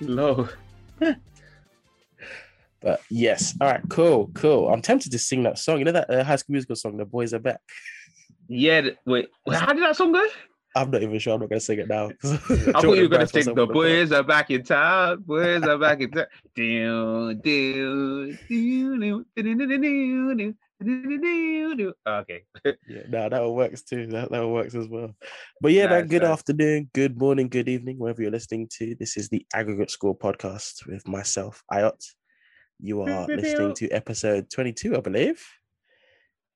low. but yes, all right, cool, cool. I'm tempted to sing that song. You know that uh, High School Musical song, "The Boys Are Back." Yeah, wait, how did that song go? I'm not even sure. I'm not gonna sing it now. I thought you were gonna sing "The Boys Are Back in Town." Boys are back in town. Do do do do do Okay. yeah, no, that one works too. That that works as well. But yeah, nice, good nice. afternoon, good morning, good evening, wherever you're listening to. This is the Aggregate Score podcast with myself, Ayot. You are listening to episode 22, I believe.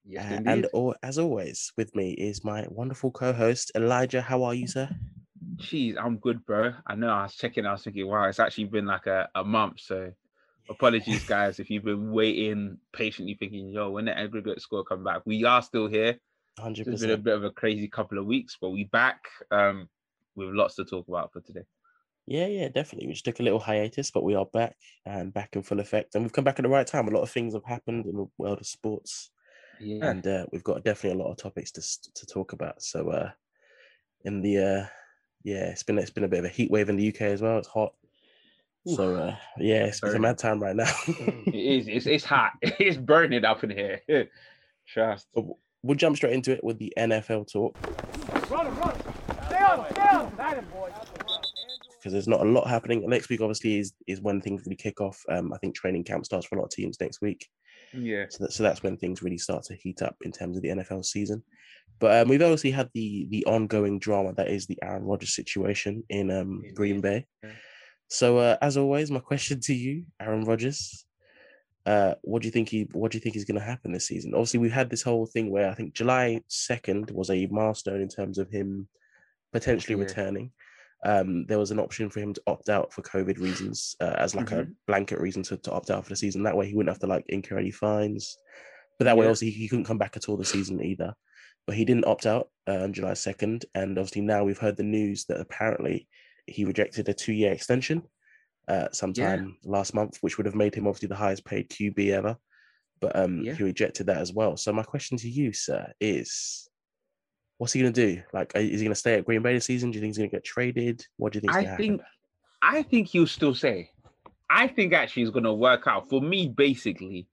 Yes, uh, and or, as always, with me is my wonderful co-host Elijah. How are you, sir? Jeez, I'm good, bro. I know I was checking, I was thinking, wow, it's actually been like a, a month. So apologies, guys, if you've been waiting patiently thinking, yo, when the aggregate score come back, we are still here. 100%. It's been a bit of a crazy couple of weeks, but we back um, with lots to talk about for today. Yeah, yeah, definitely. We just took a little hiatus, but we are back and back in full effect. And we've come back at the right time. A lot of things have happened in the world of sports. Yeah. And uh, we've got definitely a lot of topics to to talk about. So uh in the uh yeah, it's been it's been a bit of a heat wave in the UK as well. It's hot. So uh, yeah, it's, it's, a mad time right now. it is. It's, it's hot. It's burning up in here. Trust. We'll jump straight into it with the NFL talk. Run, run. Stay on, stay on. Because there's not a lot happening. Next week, obviously, is is when things really kick off. Um, I think training camp starts for a lot of teams next week. Yeah. So, that, so that's when things really start to heat up in terms of the NFL season. But um, we've obviously had the the ongoing drama that is the Aaron Rodgers situation in um, Green Bay. Yeah. So uh, as always, my question to you, Aaron Rodgers, uh, what do you think he what do you think is going to happen this season? Obviously, we've had this whole thing where I think July second was a milestone in terms of him potentially yeah. returning. Um, there was an option for him to opt out for COVID reasons, uh, as like mm-hmm. a blanket reason to, to opt out for the season. That way, he wouldn't have to like incur any fines. But that yeah. way, also, he, he, couldn't come back at all the season either. But he didn't opt out uh, on July second, and obviously now we've heard the news that apparently he rejected a two-year extension uh, sometime yeah. last month, which would have made him obviously the highest paid QB ever. But um, yeah. he rejected that as well. So my question to you, sir, is what's he going to do? Like, is he going to stay at Green Bay this season? Do you think he's going to get traded? What do you think? I think, I think he'll still say. I think actually he's going to work out. For me, basically,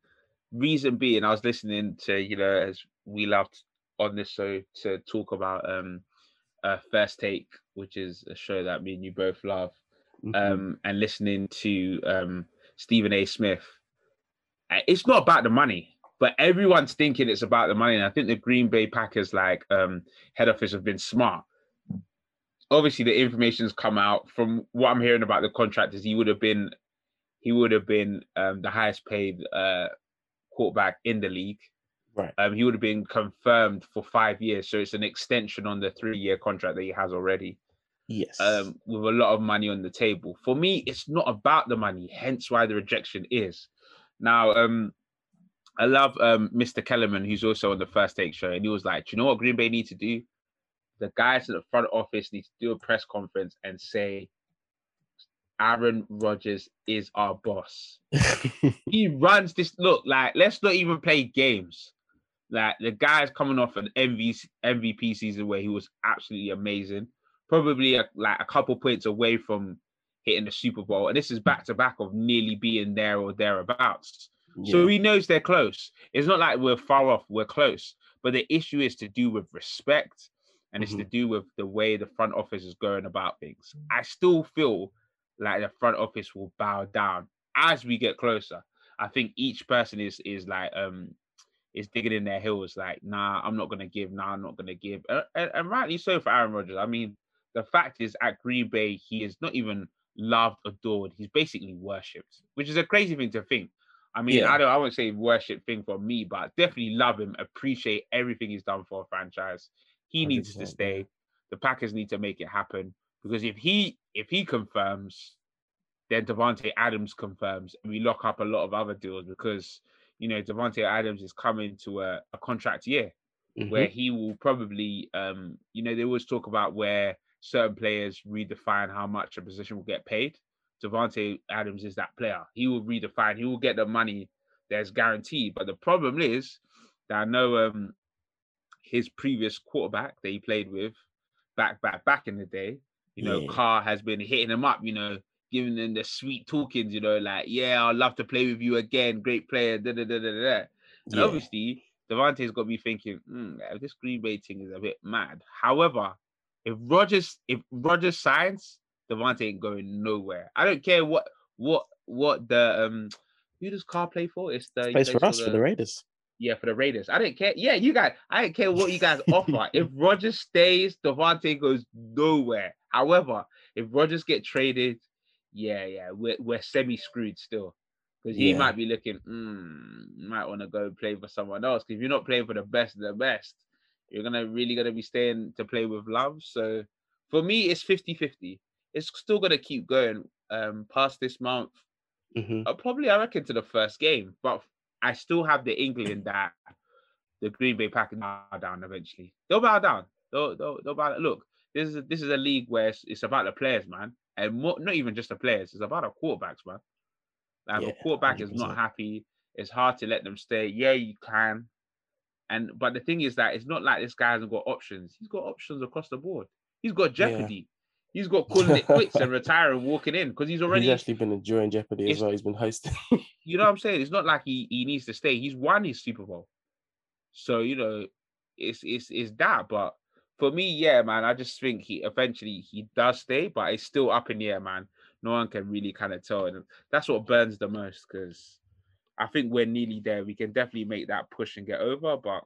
reason being, I was listening to you know as we loved on this show to talk about um uh, First Take, which is a show that me and you both love, mm-hmm. um, and listening to um, Stephen A. Smith. It's not about the money, but everyone's thinking it's about the money. And I think the Green Bay Packers, like um, head office, have been smart. Obviously, the information's come out from what I'm hearing about the contract is he would have been, he would have been um, the highest paid uh, quarterback in the league. Right. Um, he would have been confirmed for five years, so it's an extension on the three-year contract that he has already. Yes. Um, with a lot of money on the table. For me, it's not about the money, hence why the rejection is. Now, um, I love um Mr. Kellerman, who's also on the first take show, and he was like, Do you know what Green Bay need to do? The guys at the front office need to do a press conference and say, Aaron Rodgers is our boss. he runs this. Look, like, let's not even play games. Like the guy's coming off an MV, MVP season where he was absolutely amazing, probably a, like a couple points away from hitting the Super Bowl, and this is back to back of nearly being there or thereabouts. Yeah. So he knows they're close. It's not like we're far off; we're close. But the issue is to do with respect, and it's mm-hmm. to do with the way the front office is going about things. I still feel like the front office will bow down as we get closer. I think each person is is like um is digging in their heels, like, nah, I'm not gonna give, nah, I'm not gonna give, and, and, and rightly so for Aaron Rodgers. I mean, the fact is, at Green Bay, he is not even loved, adored. He's basically worshipped, which is a crazy thing to think. I mean, yeah. I don't, I won't say worship thing for me, but definitely love him, appreciate everything he's done for a franchise. He needs to stay. The Packers need to make it happen because if he if he confirms, then Davante Adams confirms, and we lock up a lot of other deals because you know, Davante Adams is coming to a, a contract year mm-hmm. where he will probably, um, you know, they always talk about where certain players redefine how much a position will get paid. Davante Adams is that player. He will redefine. He will get the money that's guaranteed. But the problem is that I know um, his previous quarterback that he played with back back back in the day, you know, yeah. Carr has been hitting him up. You know, giving them the sweet talkings, you know, like, yeah, I'd love to play with you again, great player, da da da da da. And Yeah. obviously, Davante's got me thinking, hmm, this Green Bay thing is a bit mad. However, if Rodgers if Rodgers signs, Davante ain't going nowhere. I don't care what what what the um who does Carr play for? It's the he Plays for us for the Raiders. yeah, for the Raiders. I don't care. Yeah, you guys, I don't care what you guys offer. If Rodgers stays, Davante goes nowhere. However, if Rodgers get traded, yeah, yeah, we're we're semi screwed still. Because he Yeah. might be looking, mm, might want to go play for someone else. Because if you're not playing for the best of the best, you're gonna really gonna be staying to play with love. So for me, it's 50-50. It's still gonna keep going um past this month. hmm Uh, probably, I reckon, to the first game. But I still have the inkling that the Green Bay Packers bow down eventually. They'll bow down. They'll, they'll, they'll bow down. Look, this is a, this is a league where it's, it's about the players, man, and more, not even just the players. It's about the quarterbacks, man. Like Yeah, a quarterback is not happy, it's hard to let them stay. Yeah, you can. And but the thing is that it's not like this guy hasn't got options. He's got options across the board. He's got Yeah. jeopardy. He's got calling it quits and retiring, walking in because he's already He's actually been enjoying Jeopardy as well. He's been hosting. you know what I'm saying? It's not like he, he needs to stay. He's won his Super Bowl. So, you know, it's it's it's that. But for me, yeah, man, I just think he eventually he does stay, but it's still up in the air, man. No one can really kind of tell. And that's what burns the most because I think we're nearly there. We can definitely make that push and get over, but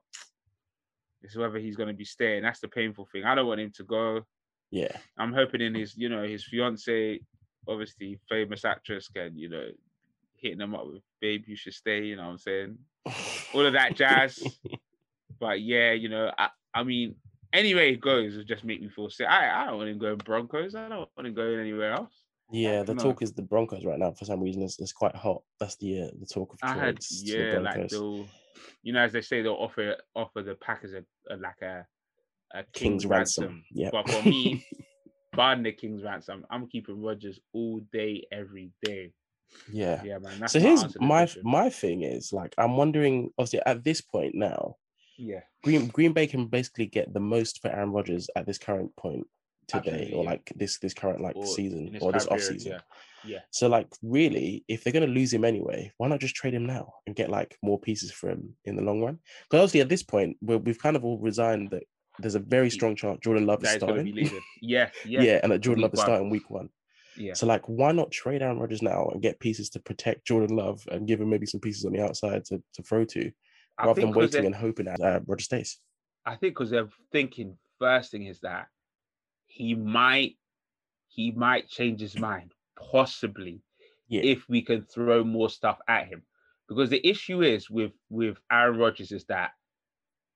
it's whether he's gonna be staying. That's the painful thing. I don't want him to go. yeah. I'm hoping in his, you know, his fiance, obviously famous actress, can, you know, hitting him up with babe, you should stay, you know what I'm saying? All of that jazz. but yeah, you know, I, I mean, anyway it goes, it just make me feel sick. I, I don't want him going Broncos. I don't want him going anywhere else. Yeah, the talk is the Broncos right now. For some reason, it's, it's quite hot. That's the uh, the talk of I had, to the yeah, like they'll, you know, as they say, they'll offer offer the Packers a, a like a, a king's, King's ransom. ransom. Yeah. But for me, buying the king's ransom, I'm keeping Rodgers all day, every day. yeah. Yeah, man. So here's answer to the my question. my thing is like I'm wondering. Obviously, at this point now, yeah. Green Green Bay can basically get the most for Aaron Rodgers at this current point today, Absolutely, or yeah. like this this current like Or season or this off period, season. Yeah. Yeah. So like really, if they're gonna lose him anyway, why not just trade him now and get like more pieces for him in the long run? Because obviously at this point, we we've kind of all resigned that there's a very strong chance Jordan Love is That is starting. Yeah. Yeah. Yeah. and that Jordan week Love is one. starting week one. Yeah. So like, why not trade Aaron Rodgers now and get pieces to protect Jordan Love and give him maybe some pieces on the outside to, to throw to, I rather than waiting and hoping that uh, Rodgers stays. I think because they're thinking first thing is that he might he might change his mind possibly Yeah. if we can throw more stuff at him. Because the issue is with with Aaron Rodgers is that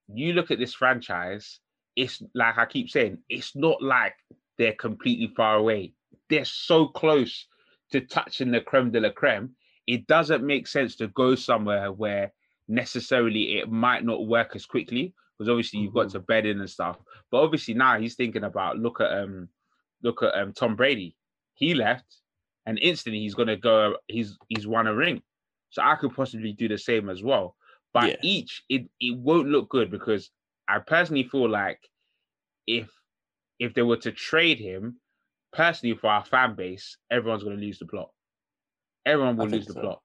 you look at this franchise, it's like I keep saying, it's not like they're completely far away. They're so close to touching the creme de la creme. It doesn't make sense to go somewhere where necessarily it might not work as quickly because obviously you've got Mhm. to bed in and stuff. But obviously now he's thinking about look at um look at um Tom Brady. He left and instantly he's gonna go he's he's won a ring. So I could possibly do the same as well. But Yeah. each it it won't look good because I personally feel like if if they were to trade him, personally for our fan base, everyone's gonna lose the plot. Everyone will lose the so. plot.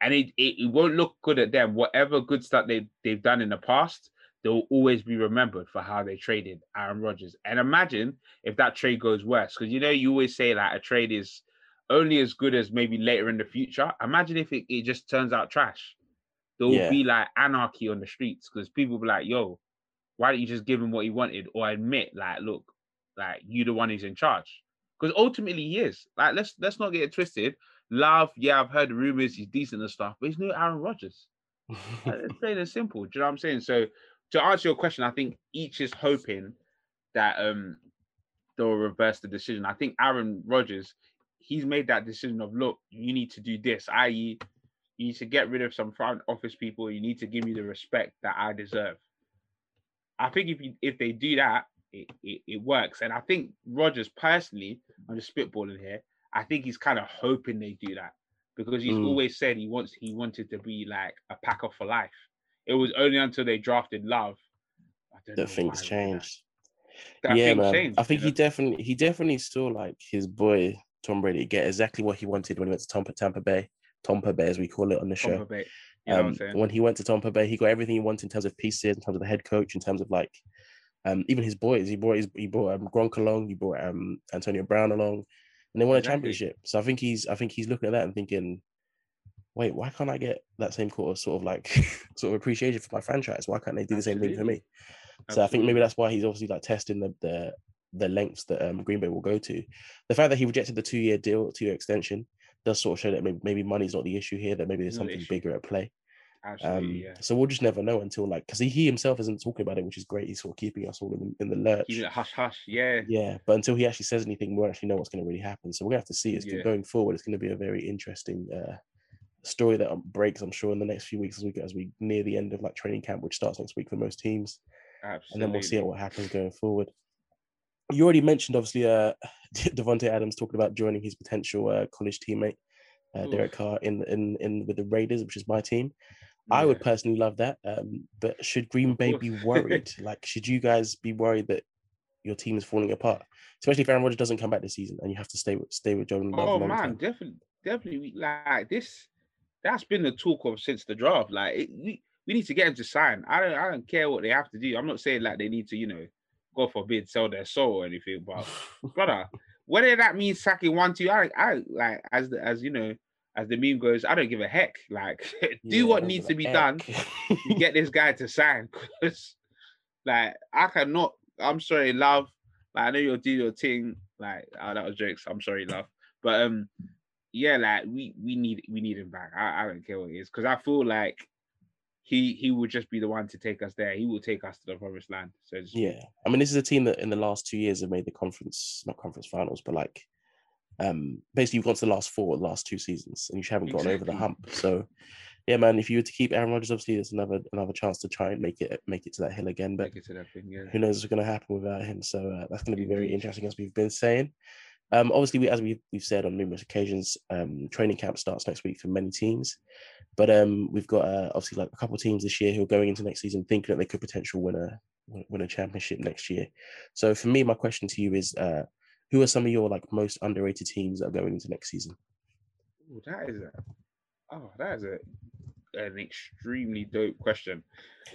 And it, it, it won't look good at them. Whatever good stuff they, they've done in the past, they'll always be remembered for how they traded Aaron Rodgers. And imagine if that trade goes worse. Because you know, you always say that a trade is only as good as maybe later in the future. Imagine if it, it just turns out trash. There will Yeah. be like anarchy on the streets because people will be like, yo, why don't you just give him what he wanted or admit, like, look, like you the one who's in charge? Because ultimately he is. Like, let's let's not get it twisted. Love, yeah, I've heard the rumors he's decent and stuff, but he's no Aaron Rodgers. Like, It's plain and simple. Do you know what I'm saying? So to answer your question, I think each is hoping that um they'll reverse the decision. I think Aaron Rodgers, he's made that decision of look, you need to do this, i.e., you need to get rid of some front office people, you need to give me the respect that I deserve. I think if you if they do that, it, it, it works. And I think Rodgers personally, I'm just spitballing here, I think he's kind of hoping they do that because he's Mm. always said he wants he wanted to be like a packer for life. It was only until they drafted Love know that things changed. That yeah, man. changed, I think you he definitely he definitely saw like his boy Tom Brady get exactly what he wanted when he went to Tampa, Tampa Bay, Tampa Bay as we call it on the show. Bay. You know Um, when he went to Tampa Bay, he got everything he wanted in terms of pieces, in terms of the head coach, in terms of like um, even his boys. He brought his, he brought um, Gronk along, he brought um, Antonio Brown along, and they won a Exactly. championship. So I think he's I think he's looking at that and thinking, wait, why can't I get that same sort of sort of like sort of appreciation for my franchise? Why can't they do the same thing for me? So I think maybe that's why he's obviously like testing the the, the lengths that um, Green Bay will go to. The fact that he rejected the two year deal, two year extension, does sort of show that maybe, maybe money's not the issue here. That maybe there's something bigger at play. Absolutely, Um, yeah. So we'll just never know until like because he, he himself isn't talking about it, which is great. He's sort of keeping us all in, in the lurch. Keep it hush hush. Yeah. Yeah, but until he actually says anything, we won't actually know what's going to really happen. So we're gonna have to see. It's Yeah. going forward. It's going to be a very interesting uh, story that um, breaks. I'm sure in the next few weeks as we get as we near the end of like training camp, which starts next week for most teams, Absolutely. and then we'll see what happens going forward. You already mentioned obviously uh, Davante Adams talking about joining his potential uh, college teammate uh, Derek Carr in in in with the Raiders, which is my team. I would personally love that. Um, but should Green Bay be worried? like, should you guys be worried that your team is falling apart? Especially if Aaron Rodgers doesn't come back this season and you have to stay with stay with Jordan Love Oh man, definitely, definitely. Like this, that's been the talk of since the draft. Like it, we, we need to get him to sign. I don't, I don't care what they have to do. I'm not saying like they need to, you know, God forbid, sell their soul or anything. But brother, whether that means sacking one, two, I, I like as the, as you know, as the meme goes, I don't give a heck. Like do Yeah, what needs to be done to get this guy to sign. Because like I cannot. I'm sorry, love. Like I know you'll do your thing. Like oh, that was jokes. I'm sorry, love. But um, yeah, like we we need we need him back. I, I don't care what it is because I feel like he he will just be the one to take us there. He will take us to the promised land. So speak. yeah, I mean, this is a team that in the last two years have made the conference, not conference finals, but like, um, basically you've gone to the last four, the last two seasons, and you haven't gotten over the hump. So, yeah, man, if you were to keep Aaron Rodgers, obviously there's another another chance to try and make it make it to that hill again. But Take it to that thing. Yeah. who knows what's going to happen without him. So uh, that's going to be very interesting, as we've been saying. Um, obviously, we, as we've, we've said on numerous occasions, um, training camp starts next week for many teams. But um, we've got uh, obviously like a couple of teams this year who are going into next season thinking that they could potentially win a win- a championship next year. So for me, my question to you is, uh, who are some of your like most underrated teams that are going into next season? Ooh, that is a oh, that is a an extremely dope question.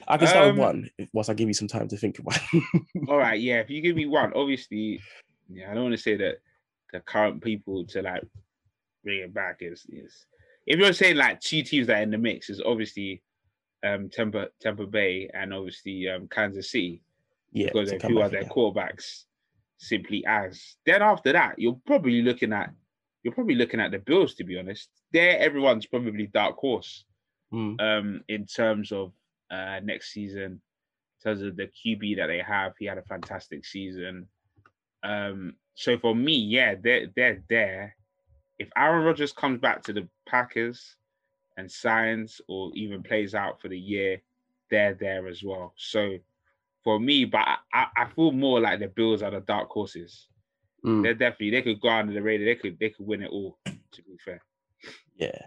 I can start Um, with one whilst I give you some time to think about. All right, yeah. If you give me one, obviously, yeah, I don't want to say that the current people to like bring it back is is if you're saying like two teams that are in the mix is obviously um Tampa Tampa Bay and obviously um Kansas City yeah, because to of come who are their again. quarterbacks simply as. Then after that, you're probably looking at you're probably looking at the Bills to be honest. There, everyone's probably dark horse Mm, um in terms of uh next season, in terms of the QB that they have. He had a fantastic season. Um, so for me, yeah, they're they're there. If Aaron Rodgers comes back to the Packers and signs or even plays out for the year, they're there as well. So for me, but I, I, feel more like the Bills are the dark horses. mm. They're definitely they could go under the radar. They could they could win it all. To be fair, Yeah.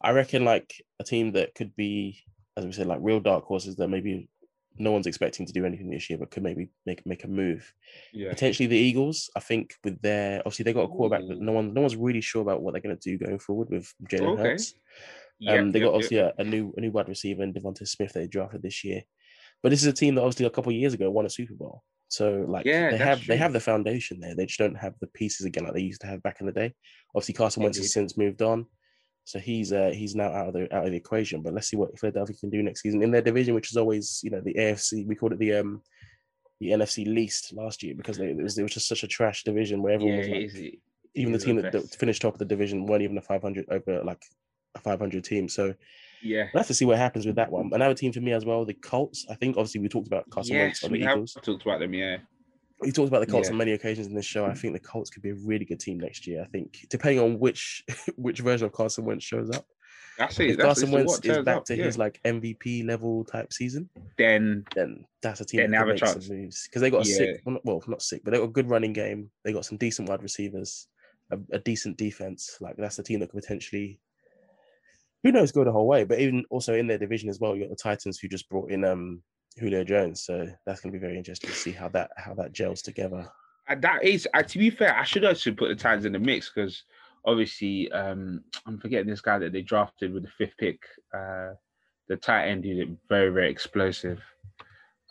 I reckon like a team that could be, as we said, like real dark horses that maybe no one's expecting to do anything this year, but could maybe make make a move. yeah, Potentially the Eagles. I think with their obviously they got a quarterback that no one no one's really sure about what they're going to do going forward with Jalen Okay. Hurts. Um, they got yeah. obviously a, a new a new wide receiver in Devonta Smith that they drafted this year. But this is a team that obviously a couple of years ago won a Super Bowl. So like Yeah, they have they have the foundation there. They just don't have the pieces again like they used to have back in the day. Obviously Carson Wentz has since moved on. So he's uh he's now out of the out of the equation. But let's see what Philadelphia can do next season in their division, which is always, you know, the AFC, we called it the um the NFC least last year because they, it was it was just such a trash division where everyone yeah, was like, it is- it even the team that, that finished top of the division weren't even a 500 over like a 500 team. So Yeah. We'll have to see what happens with that one. Another team for me as well, the Colts. I think obviously we talked about Carson Wentz Yes, on we the have Eagles. talked about them. Yeah, We talked about the Colts Yeah. on many occasions in this show. I think the Colts could be a really good team next year. I think depending on which which version of Carson Wentz shows up. it. If Carson Wentz is back up, to yeah. his like MVP level type season, then then that's a team Then that have a chance. moves because they got a Yeah. sick, well, not- well, not sick, but they got a good running game. They got some decent wide receivers, a, a decent defense. Like that's a team that could potentially, who knows, go the whole way. But even also in their division as well, you got the Titans who just brought in um Julio Jones, so that's going to be very interesting to see how that how that gels together. Uh, that is, uh, to be fair, I should also put the Titans in the mix because obviously, um, I'm forgetting this guy that they drafted with the fifth pick. Uh, the tight end who did very, very explosive.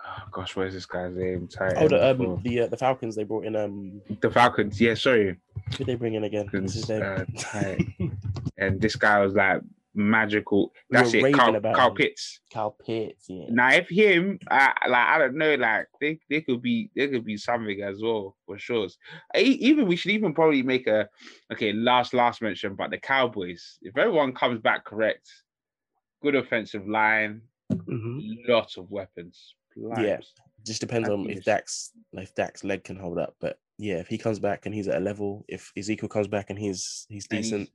Oh, gosh, where's this guy's name? Tight Oh, the um, the uh, the Falcons they brought in um the Falcons. Yeah, sorry. who did they bring in again? What's his name? Uh, tight. and this guy was like magical. That's it, raving Carl, about Carl. Pitts. Carl Pitts, yeah. Now, if him, I, like I don't know, like they, they could be, they could be something as well for sure. E- Even we should even probably make a, okay, last last mention, but the Cowboys. If everyone comes back correct, good offensive line, Mhm. lots of weapons. Yeah. Just depends I on if Dak's if Dax leg can hold up. But yeah, if he comes back and he's at a level, if Ezekiel comes back and he's And he's- decent,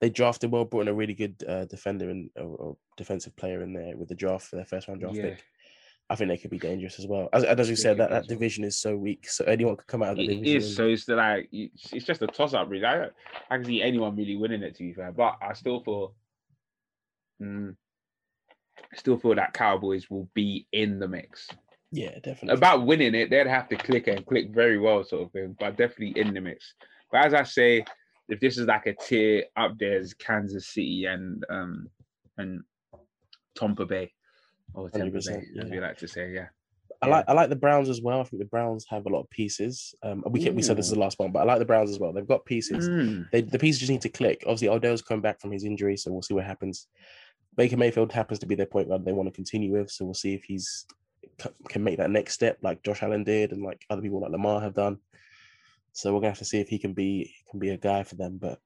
they drafted well, brought in a really good uh, defender and or, defensive player in there with the draft for their first round draft Yeah. pick. I think they could be dangerous as well. As, as you said, that, that division is so weak, so anyone could come out of that It division. is so it's the, like it's it's just a toss up really. I, don't- I can see anyone really winning it to be fair, but I still feel, mm, I still feel that Cowboys will be in the mix. yeah, definitely. About winning it, they'd have to click and click very well, sort of thing, but definitely in the mix. But as I say, if this is like a tier up there, is Kansas City and um and Tampa Bay or Tampa Bay, 100%, as we like to say, yeah. I like I like the Browns as well. I think the Browns have a lot of pieces. Um, we can, we said this is the last one, but I like the Browns as well. They've got pieces. Mm. They, the pieces just need to click. Obviously, Odell's come back from his injury, so we'll see what happens. Baker Mayfield happens to be their point guard they want to continue with, so we'll see if he's can make that next step like Josh Allen did and like other people like Lamar have done. So we're gonna have to see if he can be can be a guy for them. But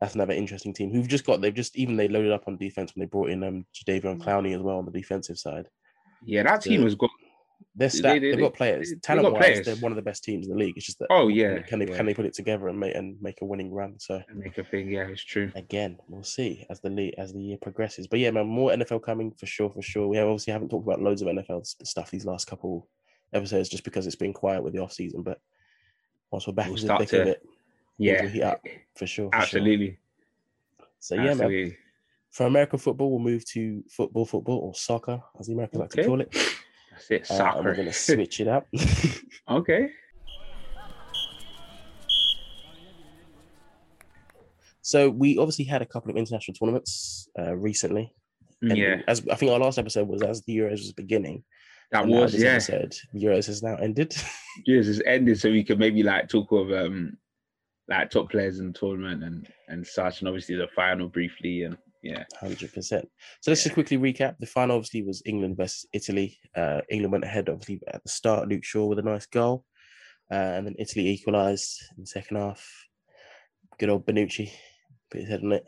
that's another interesting team who've just got they've just even they loaded up on defense when they brought in um Jadeveon Clowney as well on the defensive side. Yeah, that team So- has got They're They- stacked. they- They, have got players. they- Talent got wise, players. they're one of the best teams in the league. It's just that oh yeah. can they yeah. can they put it together and make and make a winning run? So make a thing? Yeah, it's true. again, we'll see as the league, as the year progresses. But yeah, man, more NFL coming for sure, for sure. We have obviously haven't talked about loads of NFL stuff these last couple episodes just because it's been quiet with the off season. But once we're back We'll into the thick of it, Yeah, will heat up. for sure, for sure. absolutely. So yeah, man. For American football, we'll move to football, football or soccer, as the Americans like to call it. That's it. Uh, Soccer. we're gonna switch it up. okay. So we obviously had a couple of international tournaments uh, recently. And Yeah, As I think our last episode was as the Euros was beginning. That and was yeah. episode, Euros has now ended. Years has ended, so we can maybe like talk of um like top players in the tournament and and such, and obviously the final briefly and yeah. Hundred percent. So let's just quickly recap. The final obviously was England versus Italy. Uh, England went ahead obviously at the start. Luke Shaw with a nice goal, uh, and then Italy equalised in the second half. Good old Bonucci put his head on it,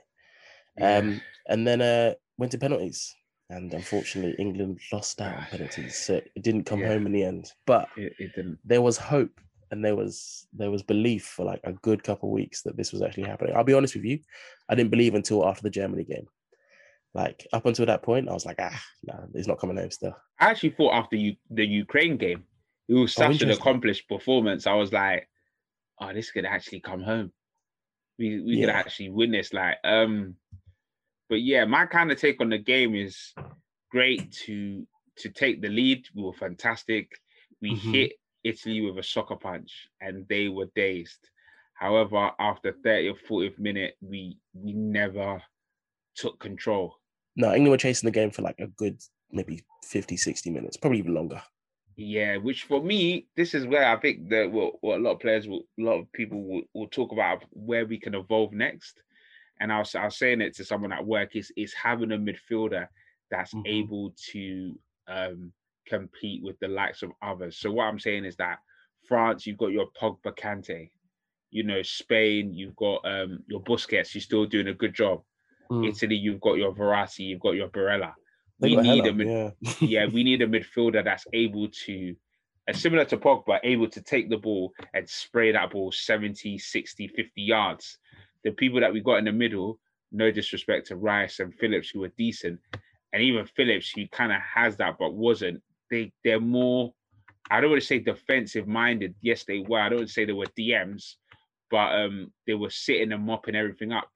yeah. um, and then uh, went to penalties. And unfortunately, England lost out on penalties, so it didn't come yeah. home in the end. But it, it didn't. there was hope and there was there was belief for like a good couple of weeks that this was actually happening. I'll be honest with you, I didn't believe until after the Germany game. Like up until that point, I was like, ah, no, it's not coming home still. I actually thought after you the Ukraine game, it was Oh, such an accomplished performance. I was like, oh, this could actually come home. We we could actually win this. Like, um, but yeah, my kind of take on the game is great to to take the lead. We were fantastic. We Mhm. hit Italy with a soccer punch, and they were dazed. However, after 30 or 40th minute, we we never took control. No, England were chasing the game for like a good maybe 50, 60 minutes, probably even longer. Yeah, which for me, this is where I think that what, what a lot of players will, a lot of people will, will talk about where we can evolve next. And I was, I was saying it to someone at work is is having a midfielder that's Mhm. able to um, compete with the likes of others. So what I'm saying is that France, you've got your Pogba, Kante. You know, Spain, you've got um, your Busquets. You're still doing a good job. Mm. Italy, you've got your Verratti, you've got your Barella. We need hella, a mid- yeah. yeah, we need a midfielder that's able to, uh, similar to Pogba, able to take the ball and spray that ball 70, 60, 50 yards. The people that we got in the middle, no disrespect to Rice and Phillips, who were decent, and even Phillips, who kind of has that but wasn't, they, they're more, I don't want to say defensive minded. Yes, they were. I don't want to say they were DMs, but um, they were sitting and mopping everything up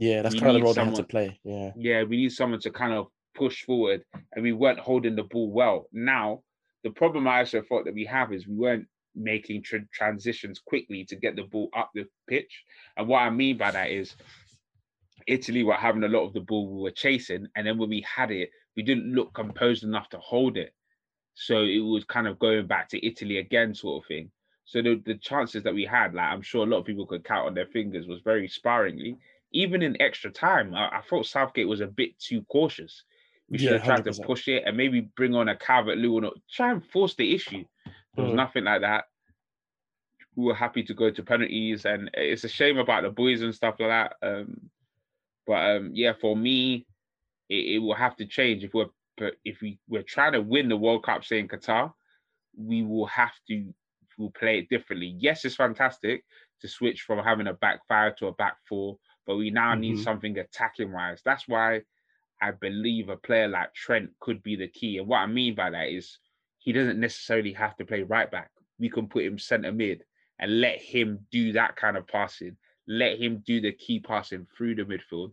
yeah, that's we kind of the role they had to play. Yeah. yeah, we need someone to kind of push forward, and we weren't holding the ball well. Now, the problem I also thought that we have is we weren't making tr- transitions quickly to get the ball up the pitch. And what I mean by that is Italy were having a lot of the ball we were chasing, and then when we had it, we didn't look composed enough to hold it. So it was kind of going back to Italy again, sort of thing. So the, the chances that we had, like I'm sure a lot of people could count on their fingers, was very sparingly. Even in extra time, I, I thought Southgate was a bit too cautious. We should yeah, have tried 100%. to push it and maybe bring on a Calvert Lewin or try and force the issue. There was mm. nothing like that. We were happy to go to penalties, and it's a shame about the boys and stuff like that. Um, but um, yeah, for me, it, it, will have to change if we're if we we're trying to win the World Cup, say in Qatar, we will have to we'll play it differently. Yes, it's fantastic to switch from having a back five to a back four, but we now mm-hmm. need something attacking wise. That's why I believe a player like Trent could be the key. And what I mean by that is he doesn't necessarily have to play right back. We can put him centre mid and let him do that kind of passing. Let him do the key passing through the midfield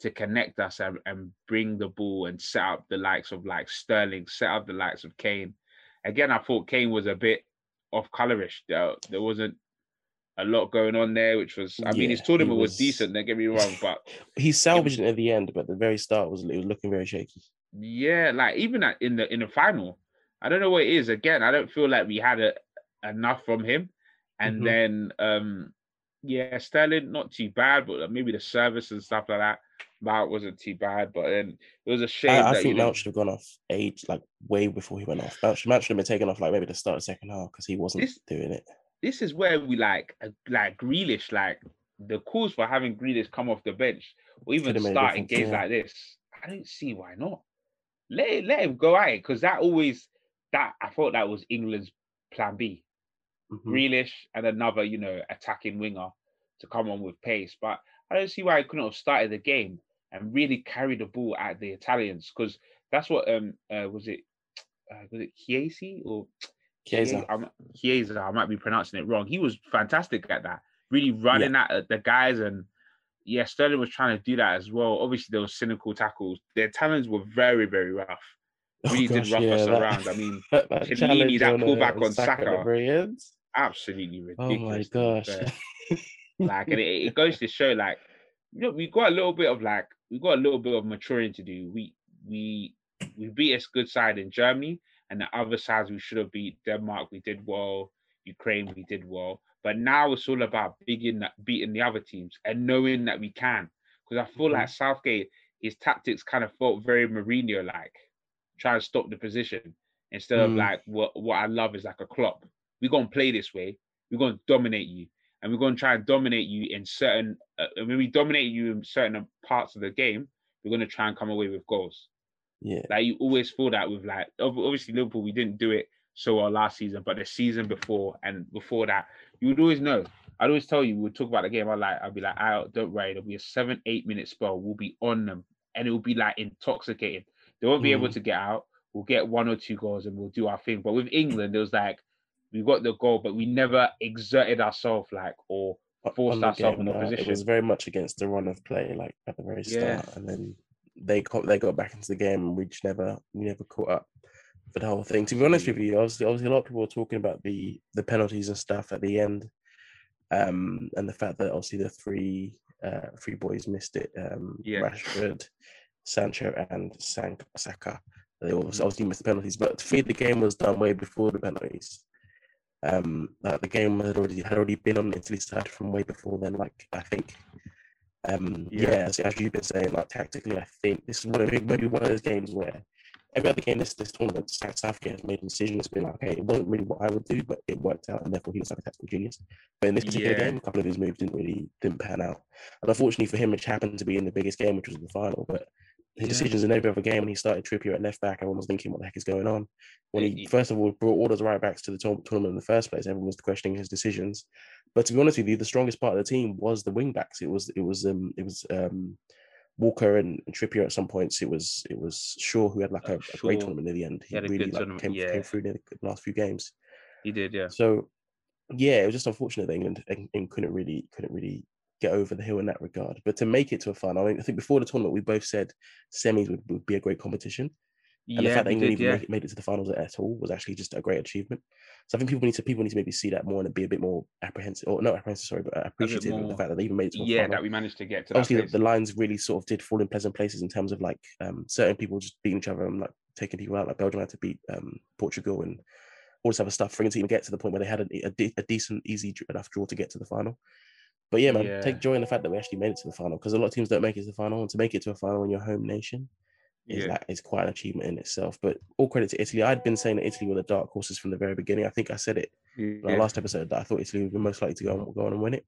to connect us and, and bring the ball and set up the likes of like Sterling, set up the likes of Kane. Again, I thought Kane was a bit off colorish. There, there wasn't a lot going on there, which was I yeah, mean his tournament was, was, decent, don't get me wrong, but he salvaged it at the end, but the very start was it was looking very shaky. Yeah, like even at, in the in the final, I don't know what it is. Again, I don't feel like we had a, enough from him. And mm-hmm. then um yeah, Sterling not too bad, but maybe the service and stuff like that. Mount wasn't too bad, but then it was a shame. I, I think Mount should have gone off age like way before he went off. Mount, Mount should have been taken off like maybe the start of second half because he wasn't this, doing it. This is where we like like Grealish, like the calls for having Grealish come off the bench or even starting games yeah. like this. I don't see why not. Let let him go at it because that always that I thought that was England's plan B. Mm-hmm. Grealish and another, you know, attacking winger to come on with pace. But I don't see why he couldn't have started the game and really carry the ball at the Italians because that's what um uh, was it uh, was it Chiesi or Chiesa? Chiesa, I might be pronouncing it wrong. He was fantastic at that, really running yeah. at the guys and yeah, Sterling was trying to do that as well. Obviously, there was cynical tackles. Their talents were very, very rough. Oh, really oh gosh, did rough yeah, us that, around. I mean, that, that, that pullback on, Saka, absolutely ridiculous. Oh my gosh! like, and it, it goes to show, like, you know, we got a little bit of like we've got a little bit of maturing to do. We we we beat a good side in Germany, and the other sides we should have beat Denmark. We did well. Ukraine, we did well. But now it's all about beating beating the other teams and knowing that we can. Because I feel mm-hmm. like Southgate, his tactics kind of felt very Mourinho like, trying to stop the position instead mm. of like what what I love is like a Klopp. We're gonna play this way. We're gonna dominate you and we're going to try and dominate you in certain. Uh, when we dominate you in certain parts of the game, we're going to try and come away with goals. Yeah, like you always feel that with like obviously Liverpool, we didn't do it so well last season, but the season before and before that, you would always know. I'd always tell you, we'd talk about the game. I'd like, I'd be like, "I don't worry, there'll be a seven, eight minute spell. We'll be on them, and it will be like intoxicating. They won't be mm. able to get out. We'll get one or two goals, and we'll do our thing. But with England, it was like we got the goal, but we never exerted ourselves like or forced ourselves in a position. It was very much against the run of play, like at the very start, yeah. and then they got they got back into the game, and we just never we never caught up for the whole thing. To be honest with you, obviously, obviously a lot of people were talking about the the penalties and stuff at the end, um, and the fact that obviously the three uh, three boys missed it. Um, yeah. Rashford, Sancho, and Saka. They obviously missed the penalties, but to me, the game was done way before the penalties um, that the game had already had already been on Italy side from way before then. Like I think, um, yeah, yeah as, as, you've been saying, like tactically, I think this is one of, maybe one of those games where every other game this this tournament, South Africa has made a decision. It's been like, okay, it wasn't really what I would do, but it worked out, and therefore he was like a tactical genius. But in this particular yeah. game, a couple of his moves didn't really didn't pan out, and unfortunately for him, which happened to be in the biggest game, which was the final, but his yeah. decisions in every other game when he started Trippier at left back, everyone was thinking, what the heck is going on? When he first of all brought all those right backs to the tournament in the first place, everyone was questioning his decisions. But to be honest with you, the strongest part of the team was the wing backs. It was it was um it was um Walker and, and Trippier at some points. It was it was Shaw who had like a, a great tournament in the end. He, he really like, came, yeah. came through in the last few games. He did, yeah. So yeah, it was just unfortunate that England, England couldn't really couldn't really get over the hill in that regard. But to make it to a final, I, mean, I think before the tournament, we both said semis would, would be a great competition. And the fact that England even made, made, it to the finals at all was actually just a great achievement. So I think people need to people need to maybe see that more and be a bit more apprehensive, or not apprehensive, sorry, but appreciative more, of the fact that they even made it to the yeah, final. that we managed to get to. Obviously, the, the, lines really sort of did fall in pleasant places in terms of like um, certain people just beating each other and like taking people out. Like Belgium had to beat um, Portugal and all this other stuff for it to even get to the point where they had a, a, a decent, easy enough draw to get to the final. But yeah, man, yeah. take joy in the fact that we actually made it to the final because a lot of teams don't make it to the final, and to make it to a final in your home nation is yeah. that is quite an achievement in itself. But all credit to Italy. I'd been saying that Italy were the dark horses from the very beginning. I think I said it yeah. in our last episode that I thought Italy would be most likely to go on, go on and win it.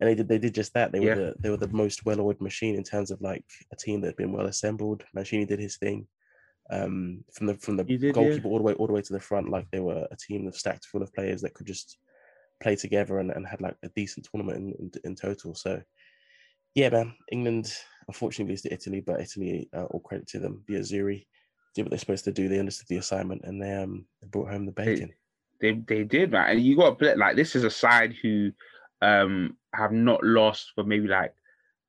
And they did they did just that. They were the they were the most well-oiled machine in terms of like a team that had been well assembled. Mancini did his thing. Um, from the from the did, goalkeeper all the way all the way to the front, like they were a team of stacked full of players that could just play together and, and had like a decent tournament in, in, in total. So yeah, man, England unfortunately lose to Italy, but Italy, uh, all credit to them, the Azzurri did what they're supposed to do. They understood the assignment and they um they brought home the bacon. They, they, they did, man. And you got to like this is a side who um have not lost for maybe like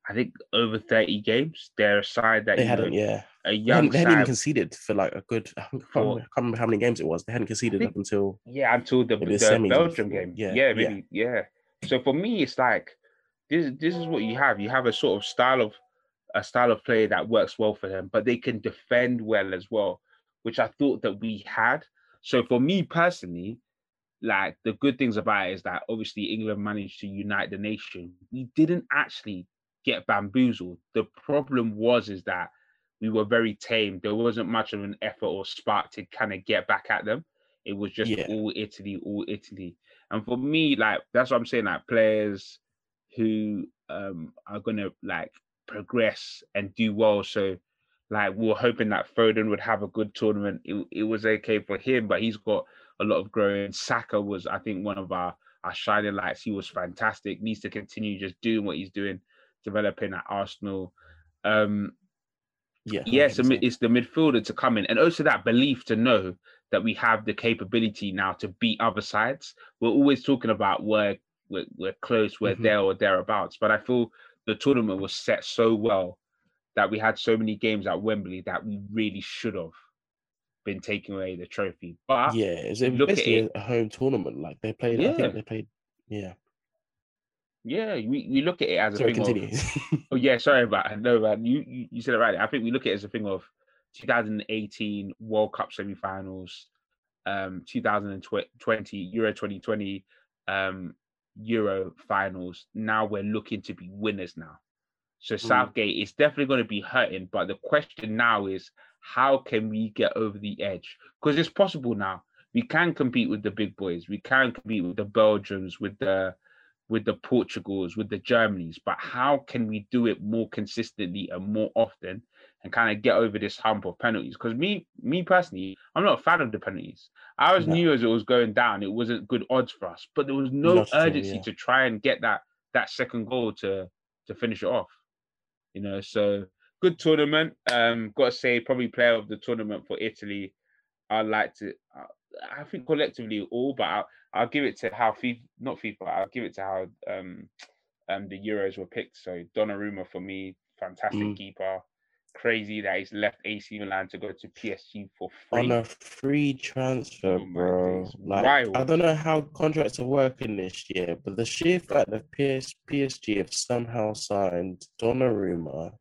I think over 30 games. They're a side that they hadn't, know, yeah. A young they hadn't, they hadn't even conceded for like a good. I can't, remember, I can't, remember, how many games it was. They hadn't conceded think, up until yeah, until the, the, the Belgium game. Yeah, yeah, maybe, yeah. yeah. So for me, it's like this this is what you have. You have a sort of style of a style of play that works well for them, but they can defend well as well, which I thought that we had. So for me personally, like the good things about it is that obviously England managed to unite the nation. We didn't actually get bamboozled. The problem was is that we were very tame. There wasn't much of an effort or spark to kind of get back at them. It was just yeah. all Italy, all Italy. And for me, like that's what I'm saying. Like players who um, are gonna like progress and do well. So like we are hoping that Foden would have a good tournament. It, it was okay for him, but he's got a lot of growing. Saka was, I think, one of our our shining lights. He was fantastic. Needs to continue just doing what he's doing, developing at Arsenal. Um, yeah, yes, yeah, it's the midfielder to come in, and also that belief to know that we have the capability now to beat other sides. We're always talking about where we're, we're close, we're mm-hmm. there or thereabouts. But I feel the tournament was set so well that we had so many games at Wembley that we really should have been taking away the trophy. But yeah, it's basically it, a home tournament. Like they played, yeah. I think they played, yeah. Yeah, we, we look at it as sorry, a thing continue. of. oh yeah, sorry about no man. You, you you said it right. I think we look at it as a thing of 2018 World Cup semi-finals, um, 2020 Euro 2020, um, Euro finals. Now we're looking to be winners now. So mm. Southgate is definitely going to be hurting, but the question now is how can we get over the edge? Because it's possible now. We can compete with the big boys. We can compete with the Belgians, with the with the Portugals, with the Germanys. But how can we do it more consistently and more often and kind of get over this hump of penalties. Because me, me personally, I'm not a fan of the penalties. I always no. knew as it was going down, it wasn't good odds for us, but there was no urgency yeah. to try and get that that second goal to to finish it off. You know, so good tournament. Um, got to say, probably player of the tournament for Italy. I like to. I think collectively all, but I'll give it to how FIFA, not FIFA. I'll give it to how um, um the Euros were picked. So Donnarumma for me, fantastic mm. keeper crazy that he's left AC Milan to go to PSG for free. On a free transfer, oh, bro. Like, Wild. I don't know how contracts are working this year, but the sheer fact that PS, PSG have somehow signed Donnarumma,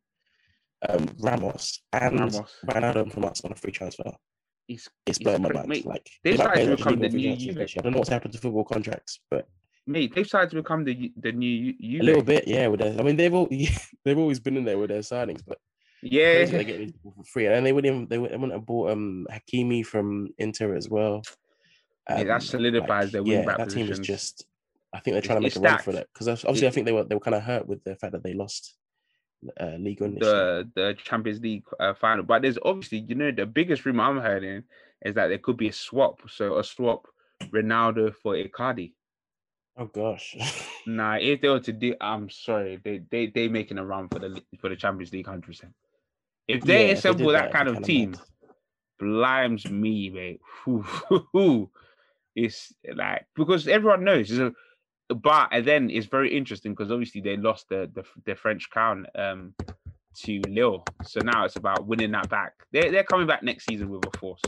um, Ramos, and Ramos. Ronaldo from us on a free transfer. It's, it's blowing my mind. Mate, like, they've started to become the new Juve. I don't know what's happened to football contracts, but mate, they've started to become the the new you. A little bit, yeah. With their, I mean, they've all they've always been in there with their signings, but yeah, they get these people for free, and they wouldn't even, they wouldn't have bought um Hakimi from Inter as well. Um, yeah, that um, solidifies like, their wing yeah, that team is just. I think they're trying it's, to make a run for that because obviously I think they were they were kind of hurt with the fact that they lost uh, league on the the Champions League uh, final. But there's obviously you know the biggest rumor I'm hearing is that there could be a swap. So a swap Ronaldo for Icardi. Oh gosh. nah, if they were to do, I'm sorry, they they they making a run for the for the Champions League, hundred percent. If they yeah, assemble if they that, that, kind of team, mad. blimes me, mate. it's like because everyone knows. A, but and then it's very interesting because obviously they lost the, the the French crown um to Lille. So now it's about winning that back. They're they're coming back next season with a force.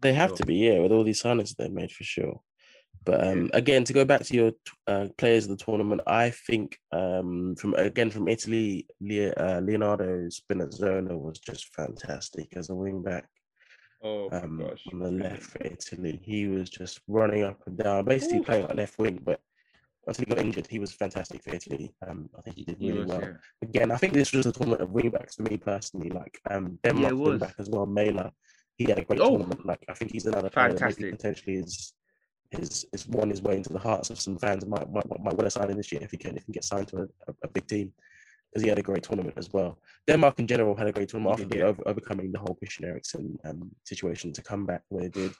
They have Sure. to be, yeah, with all these signings they've made for sure. But um, again, to go back to your uh, players of the tournament, I think um, from again from Italy, Le- uh, Leonardo Spinazzola was just fantastic as a wing back Oh um, gosh. on the left for Italy. He was just running up and down, basically playing like left wing. But once he got injured, he was fantastic for Italy. Um, I think he did He really was, well. yeah. Again, I think this was a tournament of wing backs for me personally. Like um, Denmark it wing back as well, Maehle. He had a great Oh. tournament. Like I think he's another Fantastic. potentially is is is won his way into the hearts of some fans. Might might, might want to sign him this year if he can if he can get signed to a, a, a big team because he had a great tournament as well. Denmark in general had a great tournament after yeah. over, overcoming the whole Christian Eriksen um, situation to come back where they did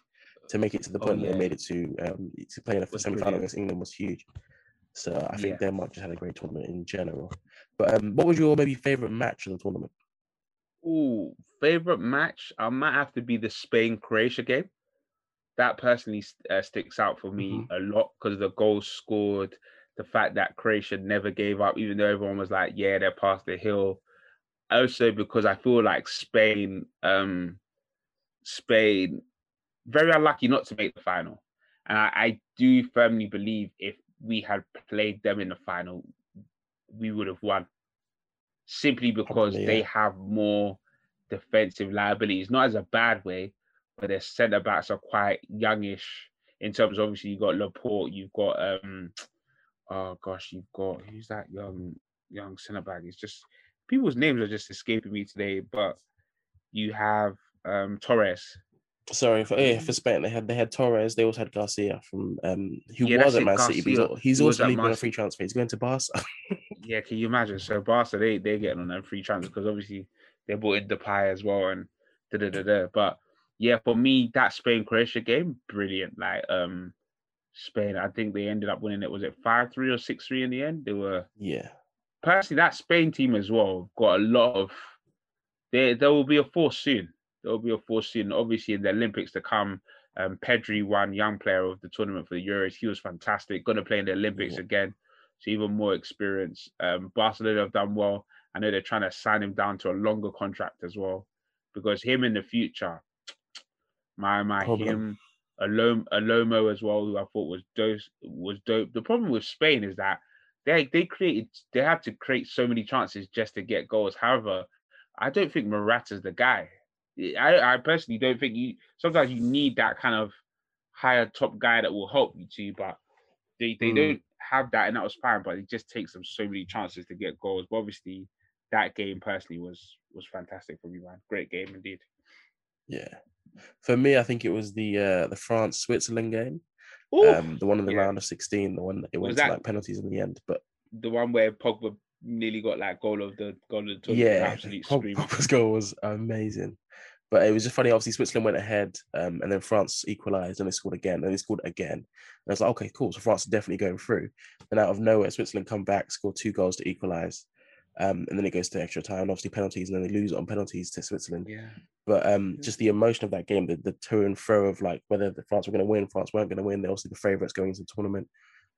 to make it to the Oh, point that yeah. they made it to um, to play in a Was semi final against England was huge. So I think Yeah. Denmark just had a great tournament in general. But um, what was your maybe favorite match of the tournament? Ooh, favorite match? I might have to be the Spain Croatia game. That personally uh, sticks out for me a lot because the goals scored, the fact that Croatia never gave up, even though everyone was like, "Yeah, they're past the hill." Also, because I feel like Spain, um, Spain, very unlucky not to make the final, and I, I do firmly believe if we had played them in the final, we would have won simply because Probably, they have more defensive liabilities, not as a bad way, but their centre backs are quite youngish in terms of obviously you've got Laporte, you've got um oh gosh, you've got who's that young young centre back? It's just people's names are just escaping me today, but you have um Torres. Sorry for yeah, for Spain they had they had Torres. They also had Garcia from um who Yeah, was at Man City. But he's, Garcia. he's also leaving on a free transfer. He's going to Barca. Yeah, can you imagine? So Barca, they they're getting on them free transfers because obviously they bought in Depay as well and da da da da. But yeah, for me, that Spain Croatia game, brilliant. Like um Spain, I think they ended up winning it. Was it five three or six three in the end? They were yeah, personally that Spain team as well got a lot of. There there will be a force soon. Will be a force soon. Obviously in the Olympics to come. Um, Pedri won young player of the tournament for the Euros. He was fantastic. Going to play in the Olympics Yeah. again, so even more experience. Um, Barcelona have done well. I know they're trying to sign him down to a longer contract as well, because him in the future, my my Problem. him, Alom Alomo as well, who I thought was dope was dope. The problem with Spain is that they they created they had to create so many chances just to get goals. However, I don't think Morata's the guy. I, I personally don't think you sometimes you need that kind of higher top guy that will help you too, but they, they Mm. don't have that and that was fine, but it just takes them so many chances to get goals. But obviously that game personally was was fantastic for me, man. Great game indeed. yeah. For me, I think it was the uh, the France Switzerland game, Ooh, um, the one in the yeah. round of sixteen, the one that it Was went that- to like penalties in the end. But the one where Pogba nearly got like goal of the goal of the tournament. yeah, absolute Pog- Pogba's goal was amazing. But it was just funny. Obviously, Switzerland went ahead, um, and then France equalised, and they scored again, and they scored again. And I was like, okay, cool. So France is definitely going through. And out of nowhere, Switzerland come back, score two goals to equalise, um, and then it goes to extra time, obviously penalties, and then they lose on penalties to Switzerland. Yeah. But um, just the emotion of that game, the, the to and fro of like whether the France were going to win, France weren't going to win. They're obviously the favourites going into the tournament.